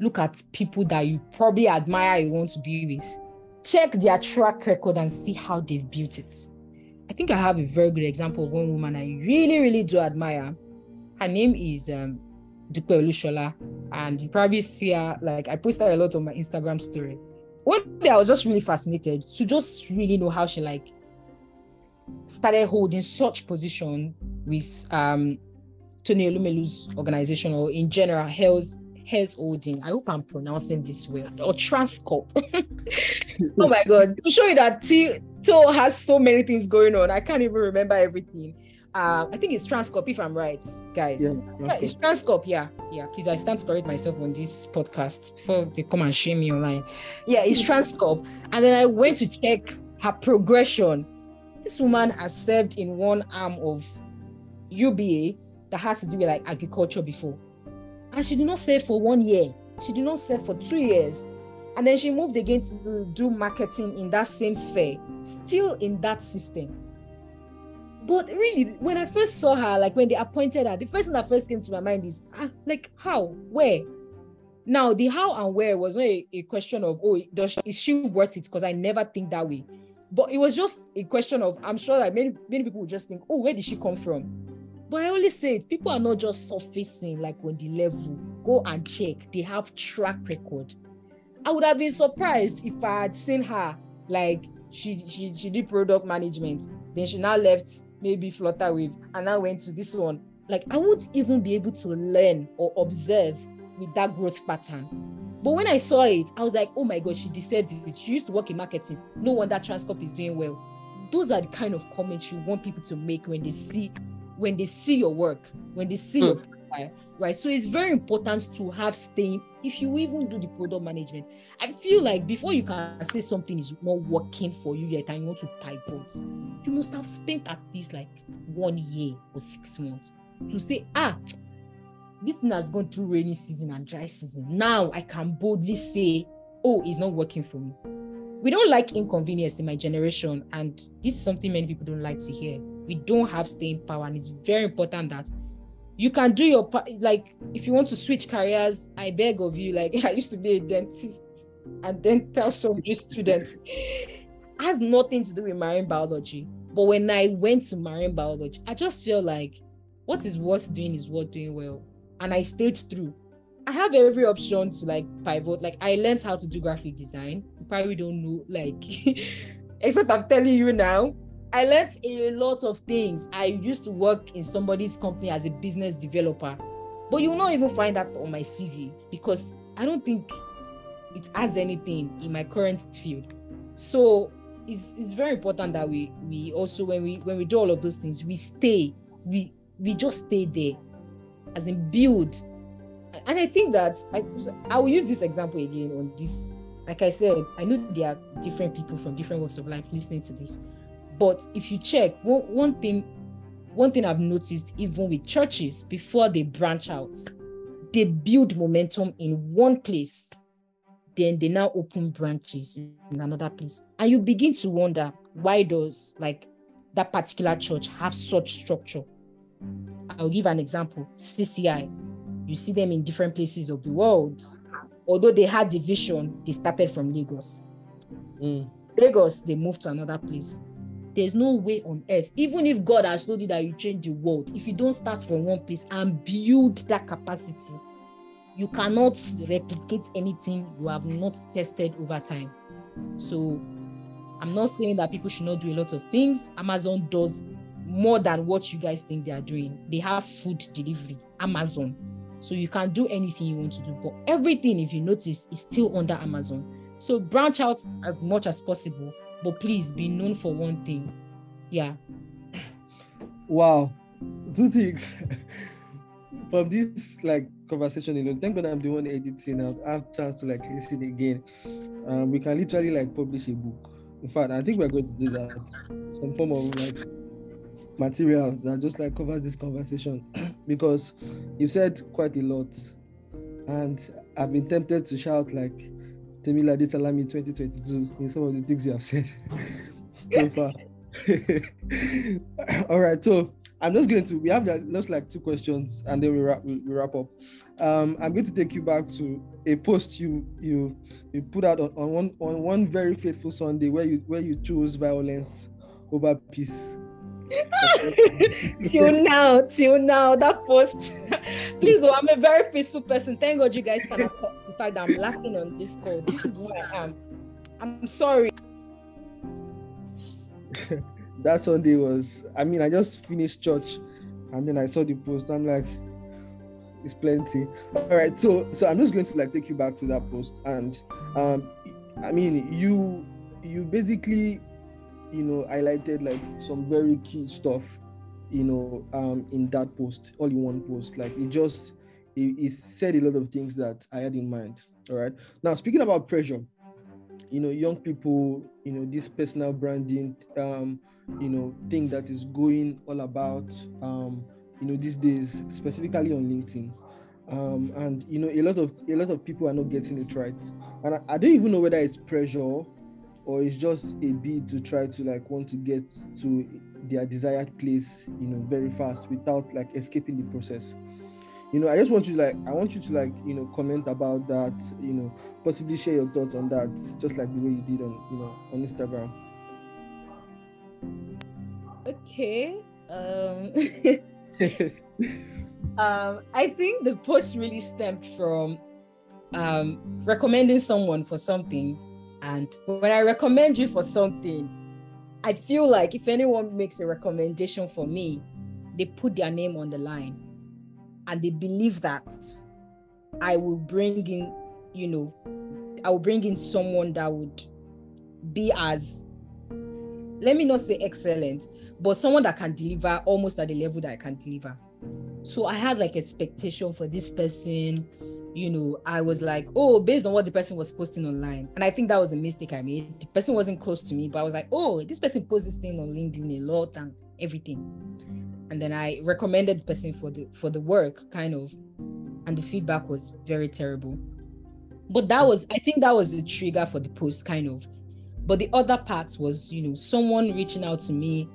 look at people that you probably admire, you want to be with. Check their track record and see how they've built it. I think I have a very good example of one woman I really, really do admire. Her name is um, Dupe Olusola, and you probably see her. Like I posted a lot on my Instagram story. One day I was just really fascinated to just really know how she like started holding such position with um Tony Elumelu's organization or in general Health Heirs Holding. I hope I'm pronouncing this well. Or Transcorp. oh my god. To show you that T To has so many things going on. I can't even remember everything. Uh, I think it's Transcorp if I'm right, guys. Yeah, yeah it's Transcorp. Yeah, yeah. Because I stand to correct myself on this podcast before they come and shame me online. Yeah, it's Transcorp. And then I went to check her progression. This woman has served in one arm of UBA that had to do with like agriculture before. And she did not serve for one year. She did not serve for two years. And then she moved again to do marketing in that same sphere, still in that system. But really, when I first saw her, like when they appointed her, the first thing that first came to my mind is, ah, like how, where? Now, the how and where was not a, a question of, oh, does she, is she worth it? Because I never think that way. But it was just a question of, I'm sure that many many people would just think, oh, where did she come from? But I always say it, people are not just surfacing like on the level. Go and check. They have track record. I would have been surprised if I had seen her like she she she did product management, then she now left maybe Flutterwave and now went to this one. Like I wouldn't even be able to learn or observe with that growth pattern. But when I saw it, I was like, oh my god, she deserves it. She used to work in marketing. No wonder Transcorp is doing well. Those are the kind of comments you want people to make when they see when they see your work, when they see mm. your profile, right? So it's very important to have staying. If you even do the product management, I feel like before you can say something is not working for you yet and you want to pivot, you must have spent at least like one year or six months to say, ah, this thing has gone through rainy season and dry season. Now I can boldly say, oh, it's not working for me. We don't like inconvenience in my generation, and this is something many people don't like to hear we don't have staying power and it's very important that you can do your like if you want to switch careers i beg of you like i used to be a dentist and then tell some students has nothing to do with marine biology. But when i went to marine biology i just feel like what is worth doing is worth doing well. And i stayed through. I have every option to like pivot. Like i learned how to do graphic design. You probably don't know like except i'm telling you now I learned a lot of things. I used to work in somebody's company as a business developer, but you will not even find that on my CV because I don't think it has anything in my current field. So it's, it's very important that we we also when we when we do all of those things, we stay, we we just stay there, as in build. And I think that I I will use this example again on this. Like I said, I know there are different people from different walks of life listening to this but if you check, one, one thing, one thing I've noticed, even with churches, before they branch out, they build momentum in one place, then they now open branches in another place. And you begin to wonder why does like that particular church have such structure? I'll give an example. CCI, you see them in different places of the world, although they had the vision, they started from Lagos. Mm. Lagos, they moved to another place. There's no way on earth, even if God has told you that you change the world, if you don't start from one place and build that capacity, you cannot replicate anything you have not tested over time. So I'm not saying that people should not do a lot of things. Amazon does more than what you guys think they are doing. They have food delivery, Amazon. So you can do anything you want to do. But everything, if you notice, is still under Amazon. So branch out as much as possible, but please be known for one thing. Yeah. Wow. Two things. From this like conversation alone, thank God I'm the one editing. I have chance to like listen again. Um, we can literally like publish a book. In fact, I think we're going to do that. Some form of like material that just like covers this conversation because you said quite a lot and I've been tempted to shout like Temilade Salami 2022 in some of the things you have said so far. All right, so I'm just going to we have that just like two questions and then we wrap we, we wrap up. Um, I'm going to take you back to a post you you you put out on, on one on one very faithful Sunday where you where you chose violence over peace. till now, till now, that post. Please, oh, I'm a very peaceful person. Thank God you guys cannot talk the fact I'm laughing on this call. This is who I am. I'm sorry. that Sunday was, I mean, I just finished church and then I saw the post. I'm like, it's plenty. All right, so so I'm just going to like take you back to that post. And um I mean you you basically you know highlighted like some very key stuff you know um in that post all in one post. Like it just it, it said a lot of things that i had in mind all right? Now speaking about pressure you know young people you know this personal branding um you know thing that is going all about um you know these days specifically on linkedin. Um and you know a lot of a lot of people are not getting it right. And I, I don't even know whether it's pressure or it's just a bid to try to like want to get to their desired place you know very fast without like escaping the process. You know i just want you like i want you to like you know comment about that you know possibly share your thoughts on that just like the way you did on you know on instagram. Okay um um i think the post really stemmed from um recommending someone for something and when I recommend you for something, I feel like if anyone makes a recommendation for me, they put their name on the line and they believe that I will bring in, you know, I will bring in someone that would be as, let me not say excellent, but someone that can deliver almost at the level that I can deliver. So I had like expectation for this person you know, I was like, oh, based on what the person was posting online. And I think that was a mistake I made. The person wasn't close to me, but I was like, oh, this person posts this thing on LinkedIn a lot and everything. And then I recommended the person for the for the work, kind of, and the feedback was very terrible. But that was, I think that was the trigger for the post, kind of. But the other part was, you know, someone reaching out to me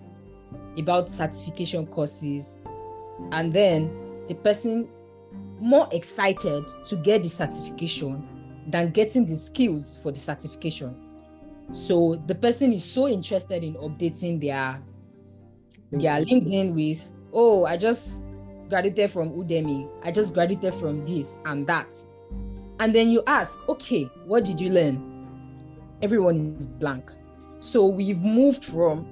about certification courses. And then the person more excited to get the certification than getting the skills for the certification. So the person is so interested in updating their their LinkedIn with, oh, I just graduated from Udemy, I just graduated from this and that. And then you ask, okay, what did you learn? Everyone is blank. So we've moved from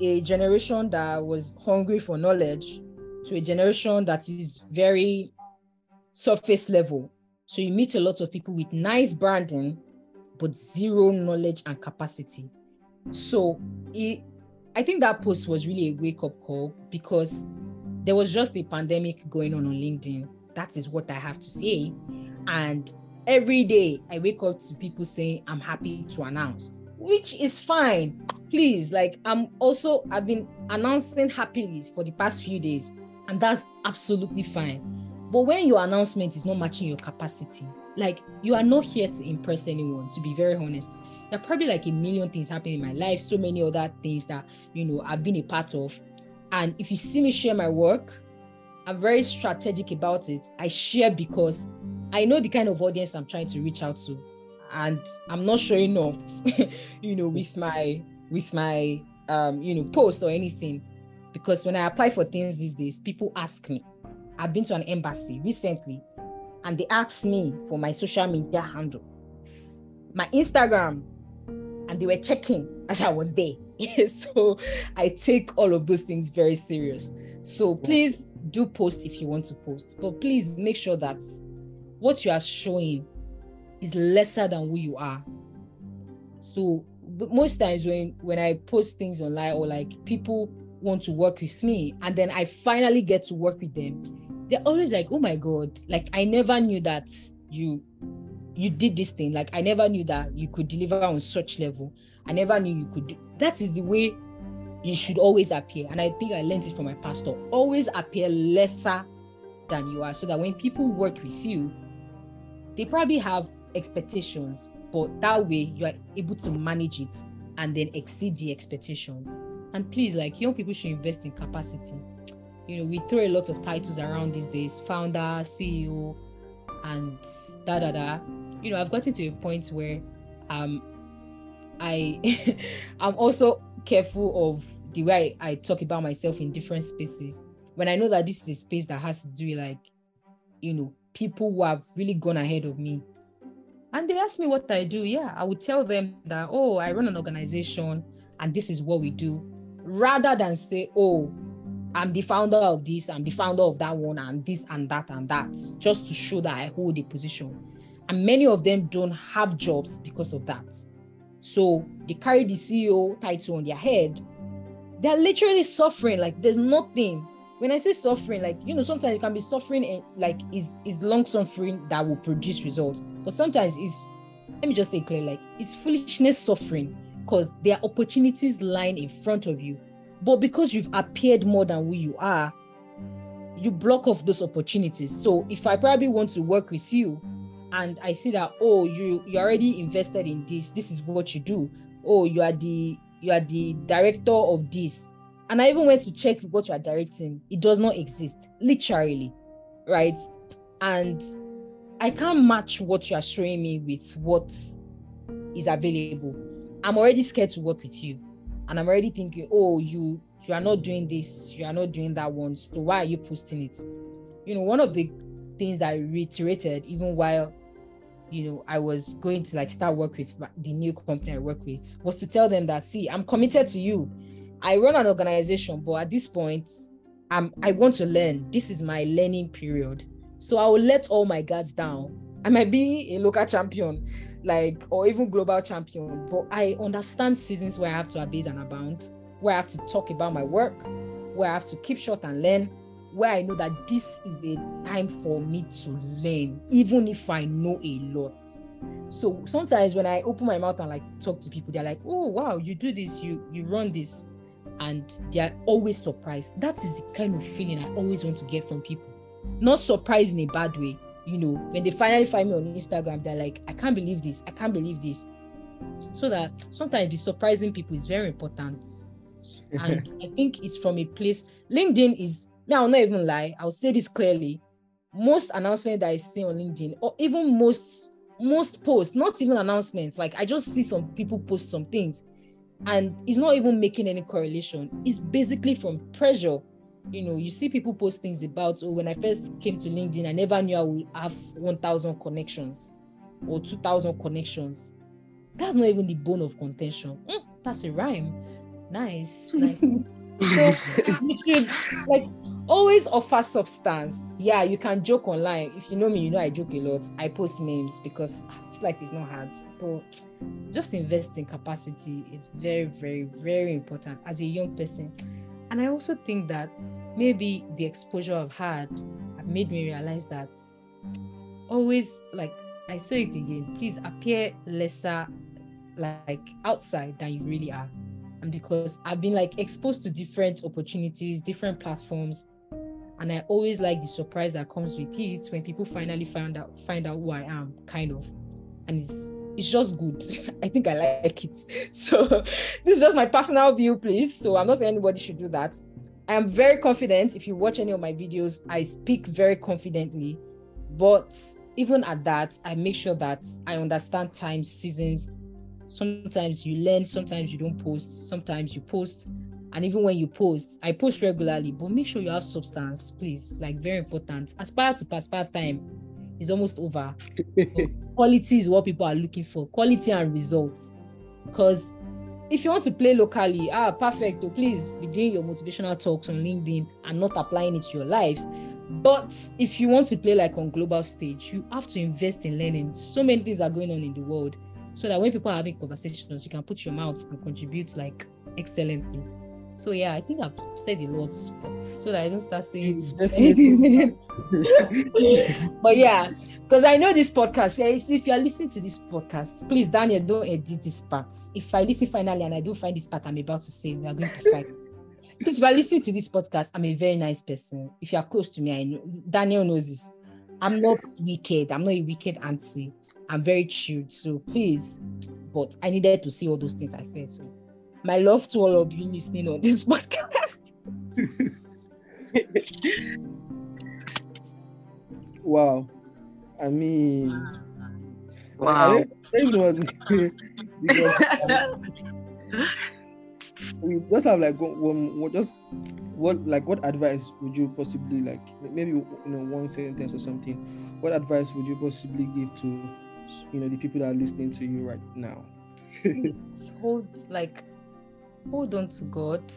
a generation that was hungry for knowledge to a generation that is very surface level. So you meet a lot of people with nice branding, but zero knowledge and capacity. So it, I think that post was really a wake up call because there was just a pandemic going on on LinkedIn. That is what I have to say. And every day I wake up to people saying, I'm happy to announce, which is fine. Please, like, I'm also, I've been announcing happily for the past few days and that's absolutely fine. But when your announcement is not matching your capacity, like you are not here to impress anyone, to be very honest. There are probably like a million things happening in my life, so many other things that you know I've been a part of. And if you see me share my work, I'm very strategic about it. I share because I know the kind of audience I'm trying to reach out to, and I'm not showing off, you know, with my with my um, you know, post or anything. Because when I apply for things these days, people ask me. I've been to an embassy recently, and they asked me for my social media handle, my Instagram, and they were checking as I was there. so I take all of those things very serious. So please do post if you want to post, but please make sure that what you are showing is lesser than who you are. So most times when when I post things online or like people want to work with me and then I finally get to work with them, they're always like, "Oh my god, like I never knew that you you did this thing. Like I never knew that you could deliver on such level. I never knew you could do that is the way you should always appear. And I think I learned it from my pastor. Always appear lesser than you are so that when people work with you, they probably have expectations, but that way you are able to manage it and then exceed the expectations. And please, like young people should invest in capacity. You know, we throw a lot of titles around these days founder, CEO, and da da da. You know, I've gotten to a point where um I I'm also careful of the way I, I talk about myself in different spaces. When I know that this is a space that has to do like, you know, people who have really gone ahead of me. And they ask me what I do. Yeah, I would tell them that, oh, I run an organization and this is what we do, rather than say, oh, I'm the founder of this, I'm the founder of that one, and this and that and that, just to show that I hold a position. And many of them don't have jobs because of that. So they carry the CEO title on their head. They're literally suffering. Like there's nothing. When I say suffering, like you know, sometimes you can be suffering and like is is long suffering that will produce results. But sometimes it's let me just say clear, like it's foolishness suffering because there are opportunities lying in front of you. But because you've appeared more than who you are, you block off those opportunities. So if I probably want to work with you, and I see that oh you you already invested in this this is what you do. Oh you are the you are the director of this. And I even went to check what you are directing. It does not exist literally right? And I can't match what you are showing me with what is available I'm already scared to work with you and I'm already thinking oh you you are not doing this you are not doing that one so why are you posting it you know one of the things I reiterated even while you know I was going to like start work with the new company I work with was to tell them that see I'm committed to you. I run an organization, but at this point, I'm I want to learn. This is my learning period. So I will let all my guards down. I might be a local champion, like or even global champion, but I understand seasons where I have to abase and abound, where I have to talk about my work, where I have to keep short and learn, where I know that this is a time for me to learn, even if I know a lot. So sometimes when I open my mouth and like talk to people, they're like, "Oh wow, you do this, you you run this," and they are always surprised. That is the kind of feeling I always want to get from people. Not surprised in a bad way, you know. When they finally find me on Instagram, they're like, "I can't believe this! I can't believe this." So that sometimes the surprising people is very important, and I think it's from a place. LinkedIn is now I'll not even lie. I'll say this clearly. Most announcements that I see on LinkedIn, or even most most posts, not even announcements, like I just see some people post some things, and it's not even making any correlation. It's basically from pressure. You know, you see people post things about, oh, when I first came to LinkedIn, I never knew I would have 1,000 connections or 2,000 connections. That's not even the bone of contention. Mm, that's a rhyme. Nice, nice. so like always offer substance. Yeah, you can joke online. If you know me, you know I joke a lot. I post memes because it's life is not hard. But just invest in capacity is very, very, very important as a young person. And I also think that maybe the exposure I've had made me realize that always like I say it again, please appear lesser like outside than you really are. And because I've been like exposed to different opportunities, different platforms, and I always like the surprise that comes with it when people finally find out find out who I am, kind of, and it's it's just good. I think I like it. So this is just my personal view, please. So I'm not saying anybody should do that. I am very confident. If you watch any of my videos, I speak very confidently, but even at that, I make sure that I understand times, seasons. Sometimes you learn, sometimes you don't post, sometimes you post. And even when you post, I post regularly, but make sure you have substance, please. Like very important. Aspire to perspire time is almost over. quality is what people are looking for. Quality and results. Because if you want to play locally, ah, perfect. Oh, please be doing your motivational talks on LinkedIn and not applying it to your lives. But if you want to play like on global stage, you have to invest in learning. So many things are going on in the world, so that when people are having conversations, you can put your mouth and contribute like excellently. So yeah, I think I've said a lot, so that I don't start saying anything. but yeah, because I know this podcast. Yeah, if you are listening to this podcast, please, Daniel, don't edit this part. If I listen finally and I don't find this part I'm about to say, we are going to fight. Please, if you are listening to this podcast, I'm a very nice person. If you are close to me, I know Daniel knows this. I'm not wicked. I'm not a wicked auntie. I'm very chilled. So please, but I needed to see all those things I said. So my love to all of you listening on this podcast. wow. I mean, Wow. I don't know what because we just have like one, one, one- just what like what advice would you possibly like maybe you know one sentence or something what advice would you possibly give to you know the people that are listening to you right now Please hold like hold on to God.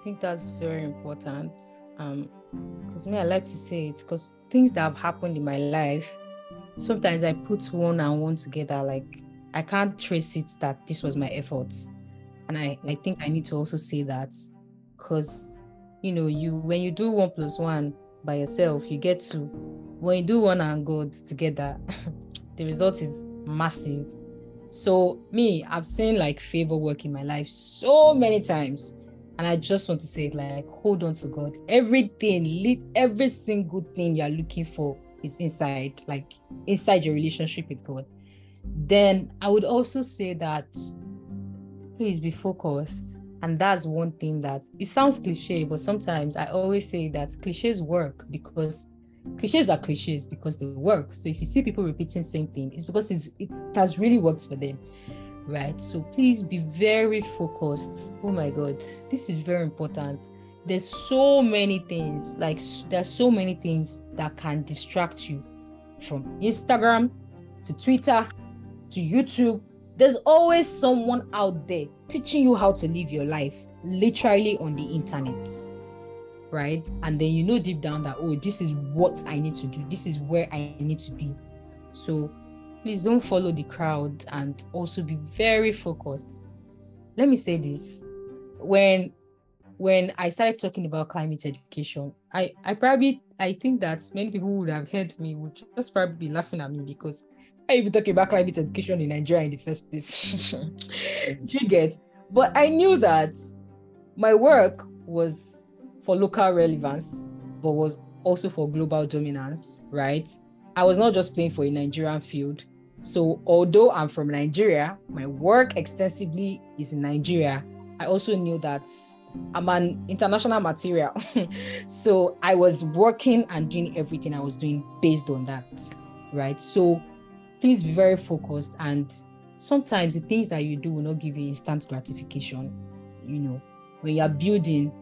I think that's very important. Um, because me, I like to say it because things that have happened in my life, sometimes I put one and one together. Like I can't trace it that this was my effort, and I I think I need to also say that because you know you when you do one plus one by yourself, you get two. When you do one and God together, the result is massive. So me, I've seen like favor work in my life so many times. And I just want to say like hold on to God. Everything, every single thing you're looking for is inside, like inside your relationship with God. Then I would also say that please be focused. And that's one thing that it sounds cliche, but sometimes I always say that cliches work because cliches are cliches because they work. So if you see people repeating same thing, it's because it's, it has really worked for them, right? So please be very focused. Oh my God, this is very important. There's so many things, like there's so many things that can distract you from Instagram to Twitter to YouTube. There's always someone out there teaching you how to live your life, literally on the internet right? And then you know deep down that, oh, this is what I need to do, this is where I need to be. So please don't follow the crowd and also be very focused. Let me say this when when I started talking about climate education, I, I probably I think that many people would have heard me would just probably be laughing at me because I even talking about climate education in Nigeria in the first place. Do you get? But I knew that my work was for local relevance, but was also for global dominance, right? I was not just playing for a Nigerian field. So, although I'm from Nigeria, my work extensively is in Nigeria. I also knew that I'm an international material. so, I was working and doing everything I was doing based on that, right? So, please be very focused. And sometimes the things that you do will not give you instant gratification. You know, when you're building,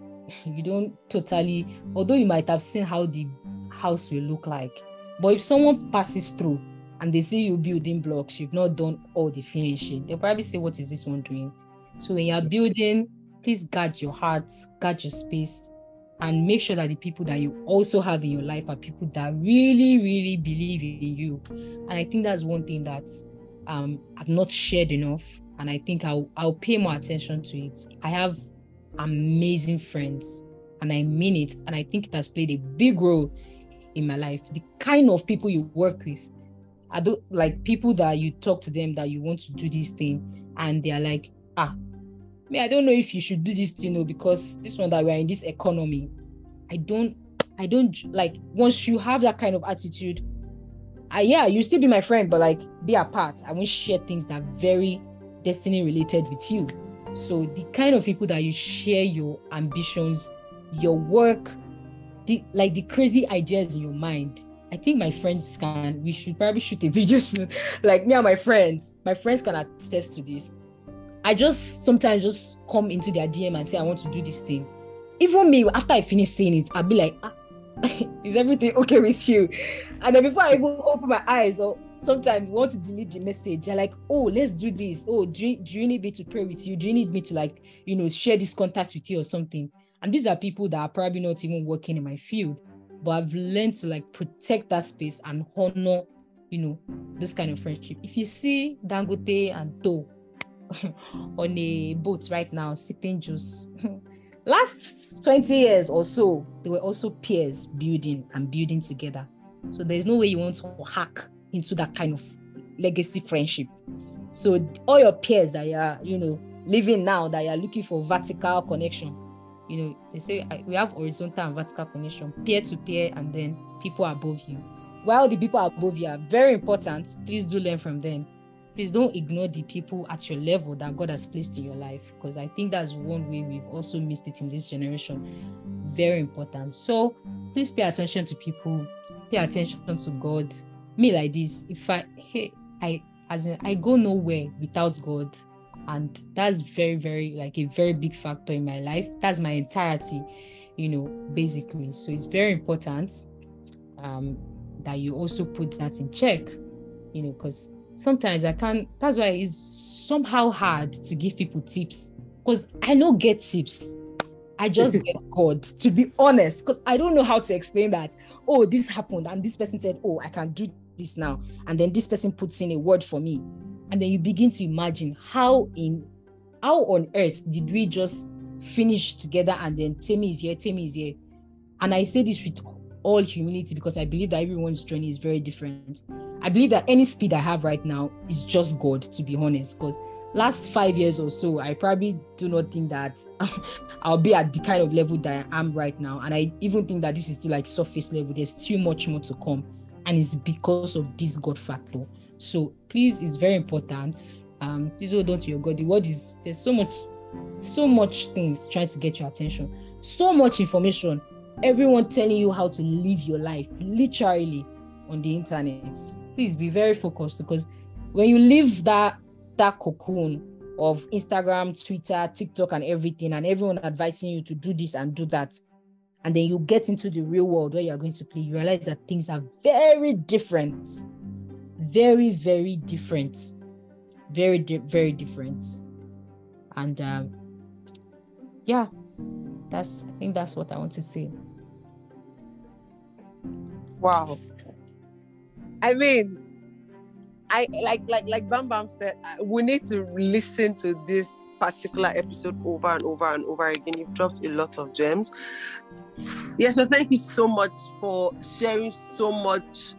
you don't totally although you might have seen how the house will look like but if someone passes through and they see you building blocks you've not done all the finishing they'll probably say what is this one doing? So when you're building please guard your heart guard your space and make sure that the people that you also have in your life are people that really really believe in you. And i think that's one thing that um i've not shared enough and i think i'll i'll pay more attention to it. I have amazing friends and I mean it. And I think it has played a big role in my life. The kind of people you work with, I don't like people that you talk to them that you want to do this thing, and they're like, ah, me, I don't know if you should do this you know, because this one that we're in this economy, I don't, I don't like once you have that kind of attitude, I yeah, you still be my friend, but like be apart. I won't share things that are very destiny related with you. So the kind of people that you share your ambitions, your work, the like the crazy ideas in your mind, I think my friends can. We should probably shoot a video soon. like me and my friends, my friends can attest to this. I just sometimes just come into their DM and say I want to do this thing. Even me, after I finish saying it, I'll be like, ah, is everything okay with you? And then before I even open my eyes, or sometimes you want to delete the message, you're like, oh, let's do this. Oh, do you, do you need me to pray with you? Do you need me to like, you know, share this contact with you or something? And these are people that are probably not even working in my field, but I've learned to like protect that space and honor, you know, this kind of friendship. If you see Dangote and Do on a boat right now sipping juice, last 20 years or so, they were also peers building and building together. So there's no way you want to hack into that kind of legacy friendship. So all your peers that you're, you know, living now that you're looking for vertical connection, you know, they say we have horizontal and vertical connection, peer to peer, and then people above you. While the people above you are very important, please do learn from them. Please don't ignore the people at your level that God has placed in your life, because I think that's one way we've also missed it in this generation. Very important. So please pay attention to people, pay attention to God. Me like this, if I hey, I as in I go nowhere without God. And that's very very like a very big factor in my life. That's my entirety you know basically. So it's very important um that you also put that in check you know because sometimes i can't that's why it's somehow hard to give people tips. Because i don't get tips. I just get god to be honest. Because i don't know how to explain that. Oh this happened and this person said oh i can do this now and then this person puts in a word for me and then you begin to imagine how in how on earth did we just finish together and then Temi is here, Temi is here. And I say this with all humility because I believe that everyone's journey is very different. I believe that any speed I have right now is just God, to be honest. Because last five years or so, I probably do not think that I'll be at the kind of level that I am right now. And I even think that this is still like surface level. There's too much more to come. And it's because of this God factor. So please, it's very important. Um, please hold on to your God. The word is there's so much, so much things trying to get your attention, so much information. Everyone telling you how to live your life, literally on the internet. Please be very focused because when you leave that that cocoon of Instagram, Twitter, TikTok, and everything, and everyone advising you to do this and do that, and then you get into the real world where you're going to play, you realize that things are very different. Very very different. Very di- very different. And um yeah. That's i think that's what i want to say. Wow. I mean i like like like bam bam said we need to listen to this particular episode over and over and over again. You've dropped a lot of gems yeah so thank you so much for sharing so much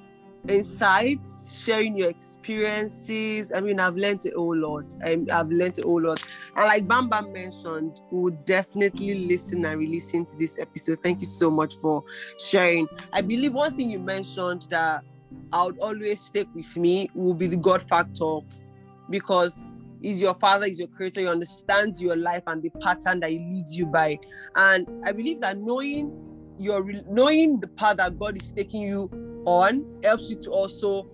insights, sharing your experiences. I mean, I've learned a whole lot. Um, I, have learned a whole lot. And like Bam Bam mentioned, we will definitely listen and re-listen to this episode. Thank you so much for sharing. I believe one thing you mentioned that I would always take with me will be the God factor because he's your father, is your creator, he understands your life and the pattern that he leads you by. And I believe that knowing your knowing the path that God is taking you on helps you to also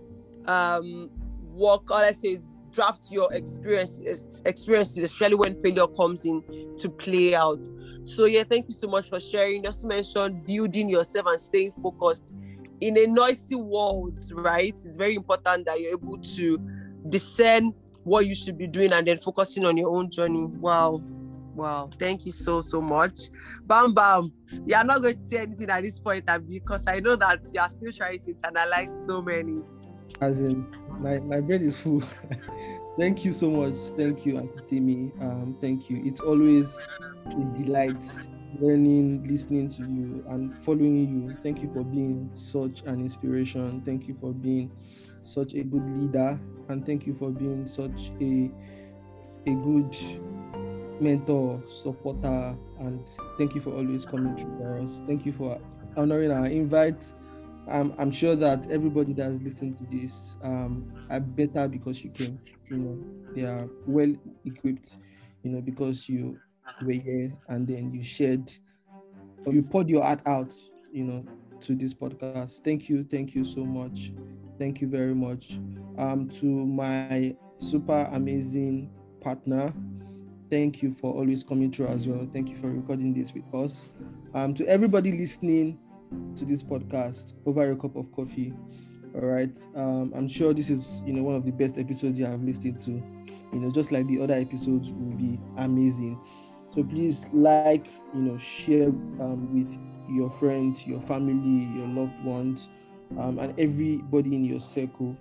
um, work or let's say draft your experiences experiences especially when failure comes in to play out. So yeah thank you so much for sharing. Just to mention building yourself and staying focused in a noisy world right? It's very important that you're able to discern what you should be doing and then focusing on your own journey wow Wow, thank you so so much. Bam Bam, you are not going to say anything at this point because I know that you are still trying to internalize so many. As in, my, my brain is full. thank you so much. Thank you, Auntie Temi. Um, thank you. It's always a delight learning, listening to you, and following you. Thank you for being such an inspiration. Thank you for being such a good leader, and thank you for being such a a good mentor, supporter, and thank you for always coming through for us. Thank you for honoring our invite. I'm, I'm sure that everybody that has listened to this um, are better because you came. You know, they are well equipped. You know, because you were here and then you shared or you poured your heart out. You know, to this podcast. Thank you, thank you so much. Thank you very much. Um, to my super amazing partner, thank you for always coming through as well. Thank you for recording this with us. Um, to everybody listening to this podcast over a cup of coffee. All right. Um, I'm sure this is you know one of the best episodes you have listened to. You know, just like the other episodes will be amazing. So please like, you know, share um, with your friends, your family, your loved ones, um, and everybody in your circle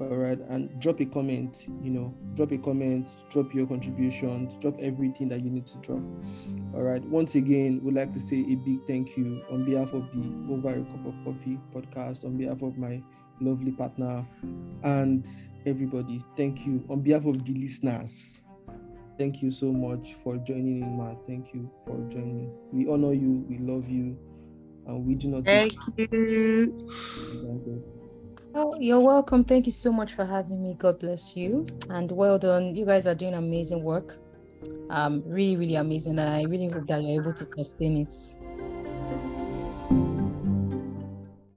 all right and drop a comment you know drop a comment drop your contributions drop everything that you need to drop all right. Once again we'd like to say a big thank you on behalf of the over a cup of coffee podcast on behalf of my lovely partner and everybody. Thank you. On behalf of the listeners thank you so much for joining in man thank you for joining. We honor you. We love you and we do not thank you Oh, you're welcome. Thank you so much for having me. God bless you. And well done. You guys are doing amazing work. Um, really, really amazing. And I really hope that you're able to sustain it.